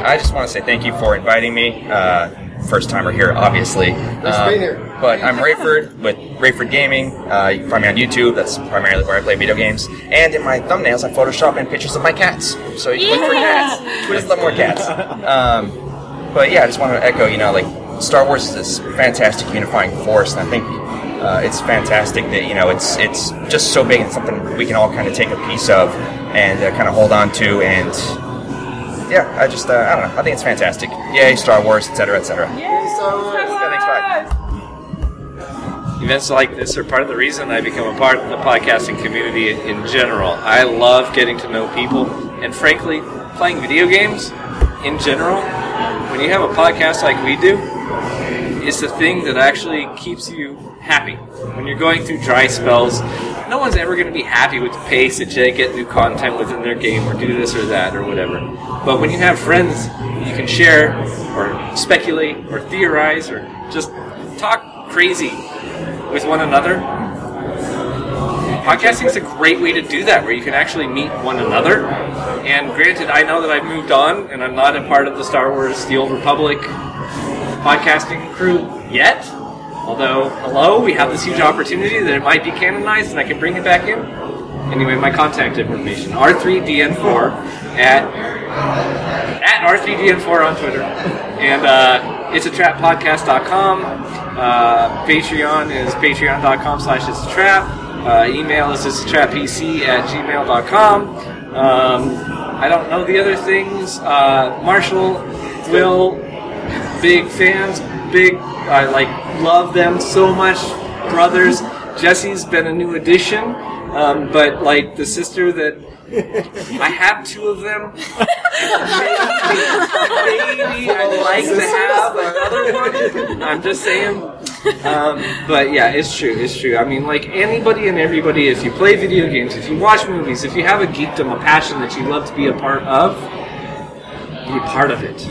I just want to say thank you for inviting me. Uh, first timer here, obviously. Thanks for being here. But I'm Rayford with Rayford Gaming. Uh, you can find me on YouTube. That's primarily where I play video games. And in my thumbnails, I Photoshop in pictures of my cats. So you can look for cats. We just love more cats. Um, but yeah, I just want to echo, you know, like Star Wars is this fantastic unifying force, and I think uh, it's fantastic that you know it's it's just so big and something we can all kind of take a piece of and uh, kind of hold on to and yeah, I just uh, I don't know. I think it's fantastic. Yay, Star Wars, etc., etc. Yay, Star Wars! Yeah, thanks, bye. events like this are part of the reason I become a part of the podcasting community in general. I love getting to know people, and frankly, playing video games in general. When you have a podcast like we do, it's the thing that actually keeps you happy. When you're going through dry spells, no one's ever going to be happy with the pace that they get new content within their game or do this or that or whatever. But when you have friends, you can share or speculate or theorize or just talk crazy with one another. Podcasting is a great way to do that, where you can actually meet one another. And granted, I know that I've moved on and I'm not a part of the Star Wars The Old Republic podcasting crew yet. Although, hello, we have this huge opportunity that it might be canonized and I can bring it back in. Anyway, my contact information R3DN4 at at R3DN4 on Twitter. And uh, it's a trap podcast.com. Uh, Patreon is patreon.com slash it's a trap. Uh, email is it's a trap PC at gmail.com. Um, I don't know the other things. Uh, Marshall, Will, big fans, big, I like, love them so much. Brothers, Jesse's been a new addition, um, but like the sister that *laughs* I have two of them. Maybe *laughs* I'd like to have another one. I'm just saying. Um, but yeah, it's true. It's true. I mean, like anybody and everybody, if you play video games, if you watch movies, if you have a geekdom, a passion that you love to be a part of, be a part of it.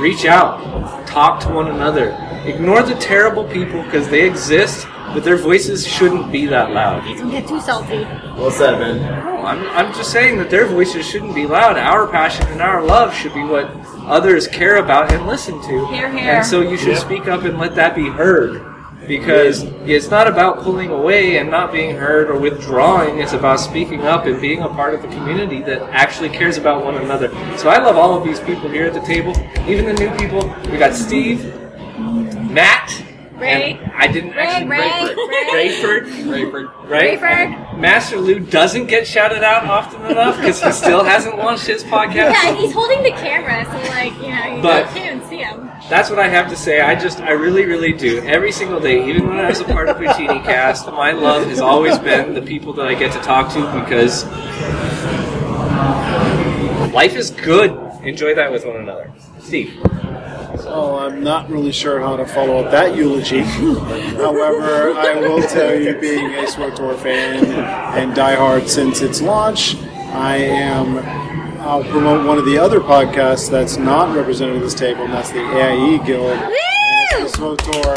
Reach out, talk to one another. Ignore the terrible people because they exist, but their voices shouldn't be that loud. Don't get too salty. Well said, man. No, I'm, I'm just saying that their voices shouldn't be loud. Our passion and our love should be what others care about and listen to. Hear, hear. And so you should Yeah. speak up and let that be heard. Because it's not about pulling away and not being heard or withdrawing. It's about speaking up and being a part of a community that actually cares about one another. So I love all of these people here at the table, even the new people. We got Steve, Matt, Ray. and I didn't Ray, actually Ray, Rayford, Rayford, right? Rayford. Master Liu doesn't get shouted out often enough because he still hasn't launched his podcast. Yeah, and he's holding the camera, so like, you know, you But- can't even see him. That's what I have to say. I just, I really, really do. Every single day, even when I was a part of Ootinicast, my love has always been the people that I get to talk to because life is good. Enjoy that with one another. Steve. Oh, I'm not really sure how to follow up that eulogy. However, I will tell you, being a SWTOR fan and diehard since its launch, I am. I'll promote one of the other podcasts that's not represented at this table, and that's the AIE Guild. And it's the SWTOR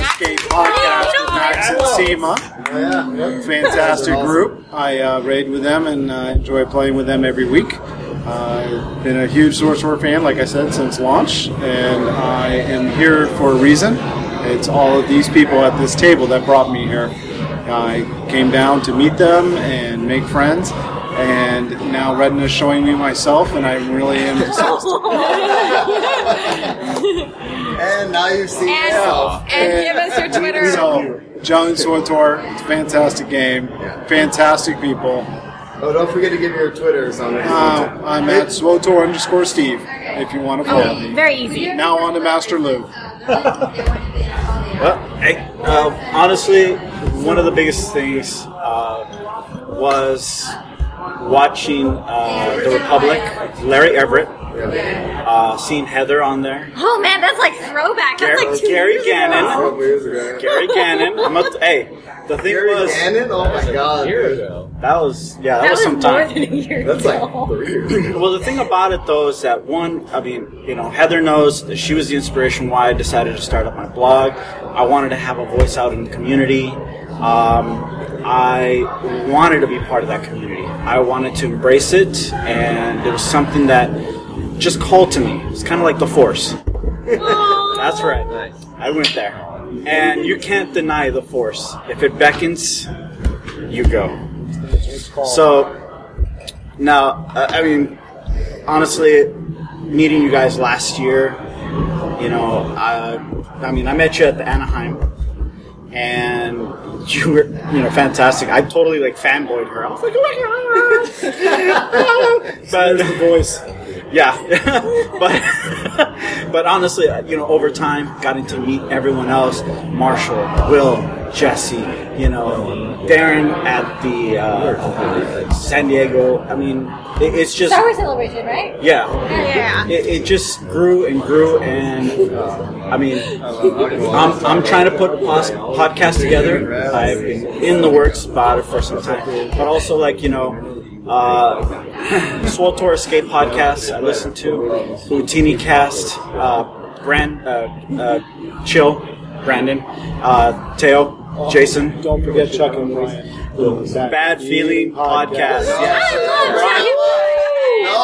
Escape Podcast with Max and Seema. Fantastic group. I uh, raid with them and uh, enjoy playing with them every week. Uh, been a huge SWTOR fan, like I said, since launch, and I am here for a reason. It's all of these people at this table that brought me here. I came down to meet them and make friends, and now Redna is showing me myself, and I really am. *laughs* and now you've seen yourself. and give us your Twitter. So, Jones SWTOR, it's a fantastic game, fantastic people. Oh, don't forget to give me your Twitters on it. Uh, I'm at SWTOR underscore Steve if you want to follow Oh, me. very easy. Now on to Master Liu. Well, hey, uh, honestly, one of the biggest things uh, was watching uh, The Republic, Larry Everett, uh, seeing Heather on there. Oh man, that's like throwback. That's Gary, like two Gary years Gannon. ago. Gary Gannon. I'm up to, hey, the thing Gary was. Gannon? Oh my god. That was yeah, that, That was, was some more time. than a year That's like three years *clears throat* well, the thing about it though is that one, I mean, you know, Heather knows that she was the inspiration why I decided to start up my blog. I wanted to have a voice out in the community. Um, I wanted to be part of that community. I wanted to embrace it, and it was something that just called to me. It's kind of like the Force. That's right. I went there, and you can't deny the Force. If it beckons, you go. So now, uh, I mean, honestly, meeting you guys last year, you know, uh, I mean, I met you at the Anaheim, and you were, you know, fantastic. I totally like fanboyed her. I was like, oh my god! *laughs* *laughs* but the voice, yeah, *laughs* but *laughs* but honestly, uh, you know, over time, got to meet everyone else: Marshall, Will, Jesse, you know, Darin at the uh, San Diego. I mean, it, it's just Star Wars Celebration, right? yeah. Yeah, yeah. It, it just grew and grew, and uh, I mean, I'm, I'm trying to put a pos- podcast together. I've been in the works about it for some time, but also like you know. Uh, *laughs* SWTOR Escape podcast I listen to, Ootinicast, uh, Brand, uh, uh, Chill, Brandon, uh, Teo, Jason. Don't forget Chuck and Ryan. Bad Feeling podcast. No.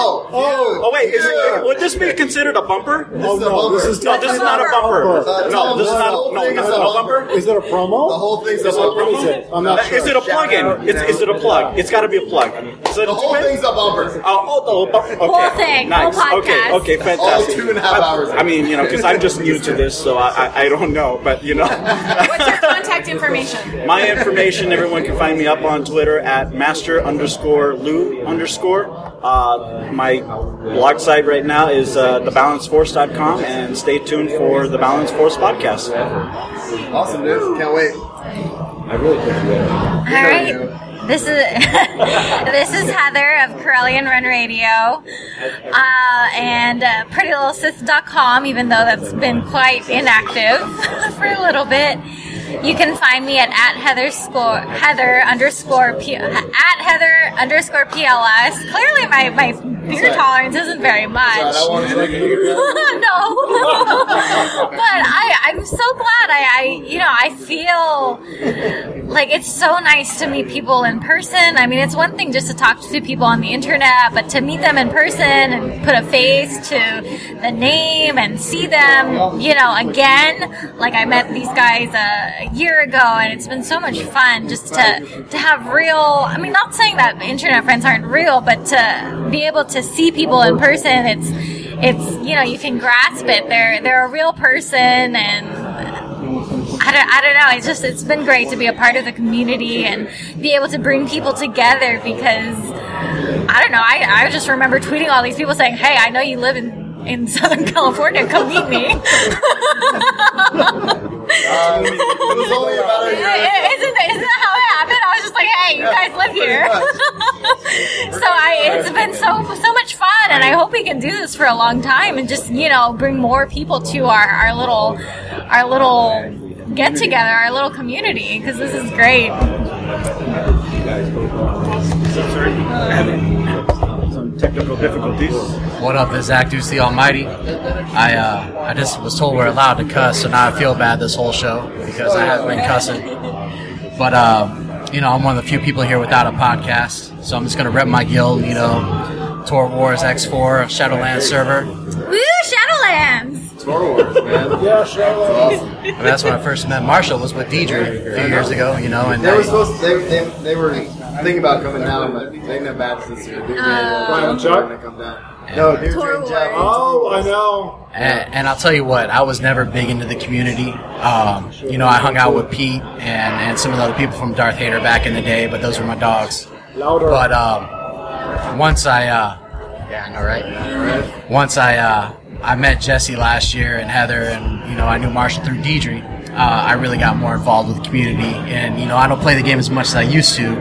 Oh, oh, oh wait, is it, would this be considered a bumper? Oh no, this is no, this is not a bumper. No, this is not. No, no, no bumper. Is it a promo? The whole thing's a Is a bumper. What is it? I'm not sure. Is it a plug-in? Is it a plug? It's got to be a plug. Is it The whole thing's a bumper. Oh, oh, the whole bumper. Okay. Whole thing, Nice. whole Okay, podcast. okay, fantastic. All two and a half hours. I mean, you know, because I'm just new to this, so I, I, I don't know, but you know. What's your contact information? My information, everyone can find me up on Twitter at master underscore Liu underscore. Uh, my blog site right now is uh, thebalanceforce.com, and stay tuned for the Balance Force podcast. Awesome, dude. Can't wait. I really couldn't do it. All right. This is *laughs* this is Heather of Corellian Run Radio uh, and uh, PrettyLittleSith.com. Even though that's been quite inactive *laughs* for a little bit, you can find me at at Heather score Heather underscore P, at Heather underscore PLS. Clearly, my my beer tolerance isn't very much. I wanted to make *laughs* no, *laughs* but I, I'm so glad. I, I, you know, I feel like it's so nice to meet people in person. I mean, it's one thing just to talk to people on the internet, but to meet them in person and put a face to the name and see them, you know, again. Like I met these guys uh, a, year ago, and it's been so much fun just to to have real. I mean, not saying that internet friends aren't real, but to be able to see people in person, it's it's you know you can grasp it. They're they're a real person, and I don't, I don't know. It's just it's been great to be a part of the community and be able to bring people together because I don't know. I I just remember tweeting all these people saying, "Hey, I know you live in." In Southern California, come meet me. Um, it was only about a year ago. Isn't, isn't that how it happened? I was just like, hey, you guys live here. *laughs* so I, it's been so so much fun, and I hope we can do this for a long time, and just you know bring more people to our, our little our little get together, our little community, because this is great. Some technical difficulties. What up, this is Zach Deuce the Almighty. I uh, I just was told we're allowed to cuss, so now I feel bad this whole show because I have been cussing. But uh, you know, I'm one of the few people here without a podcast, so I'm just gonna rep my guild. You know, Tor Wars X4 Shadowlands server. Woo, Shadowlands! Star Wars, man. *laughs* Yeah, sure. I mean, that's when I first met Marshall. Was with Deidre a few years ago. You know, and They were I- supposed to, they, they, they were thinking about coming down, but they didn't have bad this year. Dude, Brian they Chuck? to come down. No, dude, and Jeff. Oh, I know. And, and I'll tell you what, I was never big into the community. Um, you know, I hung out with Pete and, and some of the other people from Darth Hater back in the day, but those were my dogs. Louder. But um, once I, uh, yeah, I know, right? Once I, uh, I met Jesse last year and Heather, and you know, I knew Marshall through Deidre. Uh, I really got more involved with the community, and you know, I don't play the game as much as I used to.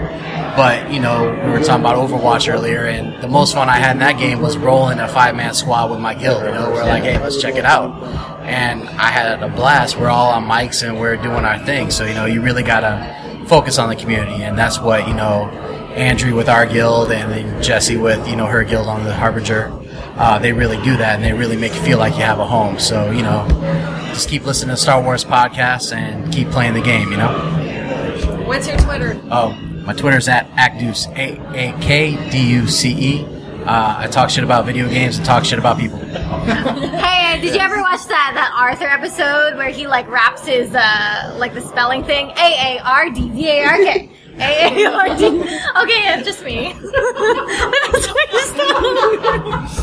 But you know, we were talking about Overwatch earlier, and the most fun I had in that game was rolling a five-man squad with my guild. You know, we're like, hey, let's check it out, and I had a blast. We're all on mics and we're doing our thing. So you know, you really gotta focus on the community, and that's what you know. Andrew with our guild, and then Jesse with you know her guild on the Harbinger. Uh, they really do that, and they really make you feel like you have a home. So you know, just keep listening to Star Wars podcasts and keep playing the game. You know. What's your Twitter? Oh, my Twitter's at Aakduce, A A K D U C E. Uh, I talk shit about video games and talk shit about people. *laughs* Hey, did you ever watch that that Arthur episode where he like raps his uh like the spelling thing? A A R D V A R K. A A R D. Okay, yeah, just me.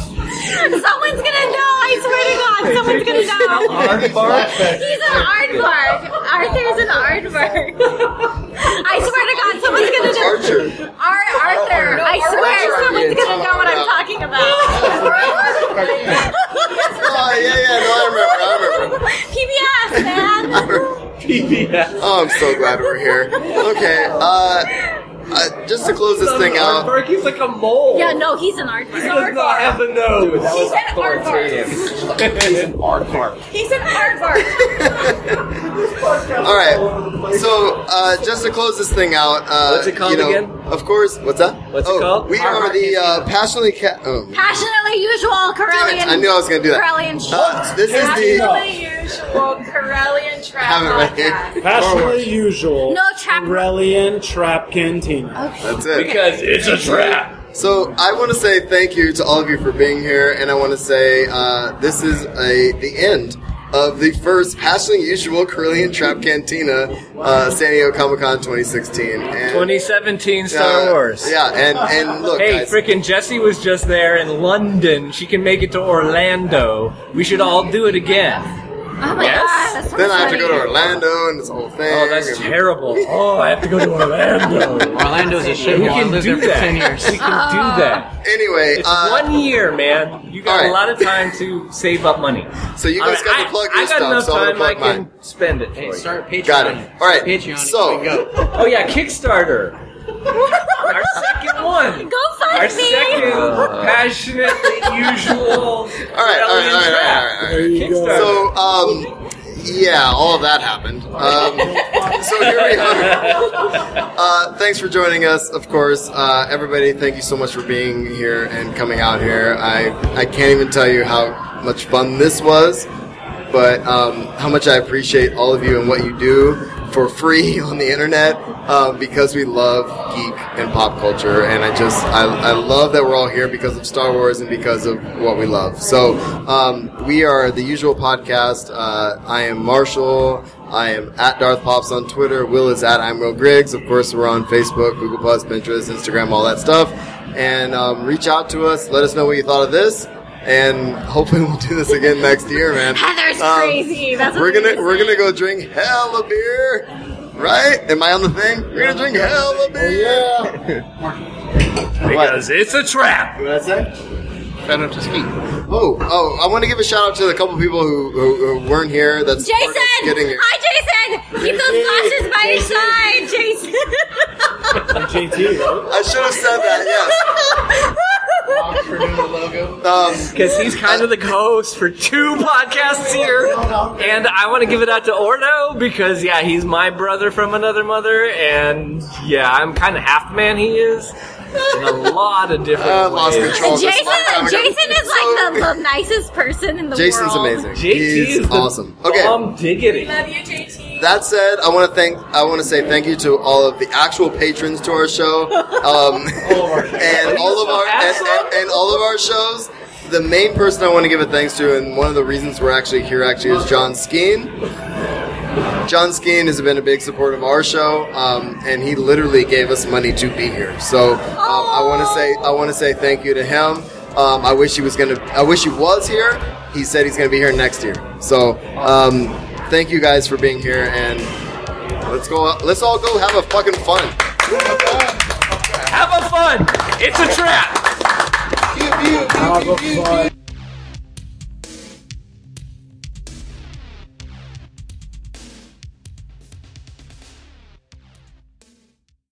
*laughs* But that's what you said. Someone's gonna know. I swear to God, someone's gonna know. Aardvark? He's an aardvark. Arthur's an aardvark. I swear to God, someone's gonna know. Archer. Ar- Arthur. I swear, someone's gonna know what I'm talking talking about. oh yeah, yeah, no, I remember, I remember. PBS, man. PBS. Oh, I'm so glad we're here. Okay, uh, uh just to close this thing out. Aardvark, he's like a mole. Yeah, no, he's an art. He's He an does not have the nose. Dude, that was He's an aardvark. he's an aardvark. He's an aardvark. *laughs* All right, so uh, just to close this thing out. Uh, What's it called you know, again? Of course, what's that? What's it oh, called? We are the uh, passionately ca- oh. Passionately usual Corellian. I knew I was gonna do that. Corellian Uh, this is the- Passionately usual Corellian trap Have it right here. podcast. Passionately usual. No trap. Corellian Trap Cantina. That's it. Because it's a trap. So I want to say thank you to all of you for being here, and I want to say uh, this is a the end of the first Passionately Usual Corellian Trap Cantina uh, San Diego Comic Con 2016. And, 2017 Star uh, Wars. Yeah, and and *laughs* look, Hey, guys, Jesse was just there in London. She can make it to Orlando. We should all do it again. Oh my Yes? god, that's so then I have to go to Orlando and this whole thing. Oh, that's and- terrible. *laughs* Oh, I have to go to Orlando. Orlando's a We shithole. Can do there for that. 10 years. We can do that. Anyway, It's uh, one year, man. You got all right. a lot of time to save up money. So you All guys got to I- plug I, got stuff, enough so I'm time. gonna I plug can mine. spend it. Hey, start Patreon. Got it. All right. Patreon. So go. Oh yeah, Kickstarter. Our second one. Go find Our me. second passionately usual. all right, all right, all right, all right, all right. There you go. Kickstarter. So, um, yeah, all of that happened. Um, so here we are. Uh, thanks for joining us, of course. Uh, everybody, thank you so much for being here and coming out here. I, I can't even tell you how much fun this was, but um, how much I appreciate all of you and what you do for free *laughs* on the internet um, because we love geek and pop culture. And I just, I, I love that we're all here because of Star Wars and because of what we love. So um, we are the usual podcast. Uh, I am Marshall. I am at Darth Pops on Twitter. Will is at I'm Will Griggs. Of course, we're on Facebook, Google Plus, Pinterest, Instagram, all that stuff. And um, reach out to us. Let us know what you thought of this. And hopefully we'll do this again next year, man. *laughs* Heather's Um, crazy. That's we're gonna we're gonna go drink hell of beer, right? Am I on the thing? We're gonna drink hell of beer. *laughs* Because it's a trap. What did I say? Phantom to speak. Oh, oh! I want to give a shout out to the couple people who, who, who weren't here. That's Jason! getting here. Hi, Jason! Keep those glasses by your side, Jason! JT, right? I should have said that. Yes. Um, Because he's kind of the co-host for two podcasts here, and I want to give it out to Ordo because yeah, he's my brother from another mother, and yeah, I'm kind of half the man he is in a lot of different Uh, lost ways. control. Jason, Long. Jason is like the, the nicest person in the Jason's world. Jason's amazing. JT He's is awesome. Okay. bomb diggity. Love you, JT. That said, I want to thank I want to say thank you to all of the actual patrons to our show, *laughs* um, and all of our and, and, and all of our shows. The main person I want to give a thanks to, and one of the reasons we're actually here, actually, is John Skeen. John Skeen has been a big supporter of our show, um, and he literally gave us money to be here. So um, I want to say I want to say thank you to him. Um, I wish he was gonna. I wish he was here. He said he's gonna be here next year. So um, thank you guys for being here, and let's go. Let's all go have a fucking fun. Have a fun. It's a trap. Have a fun.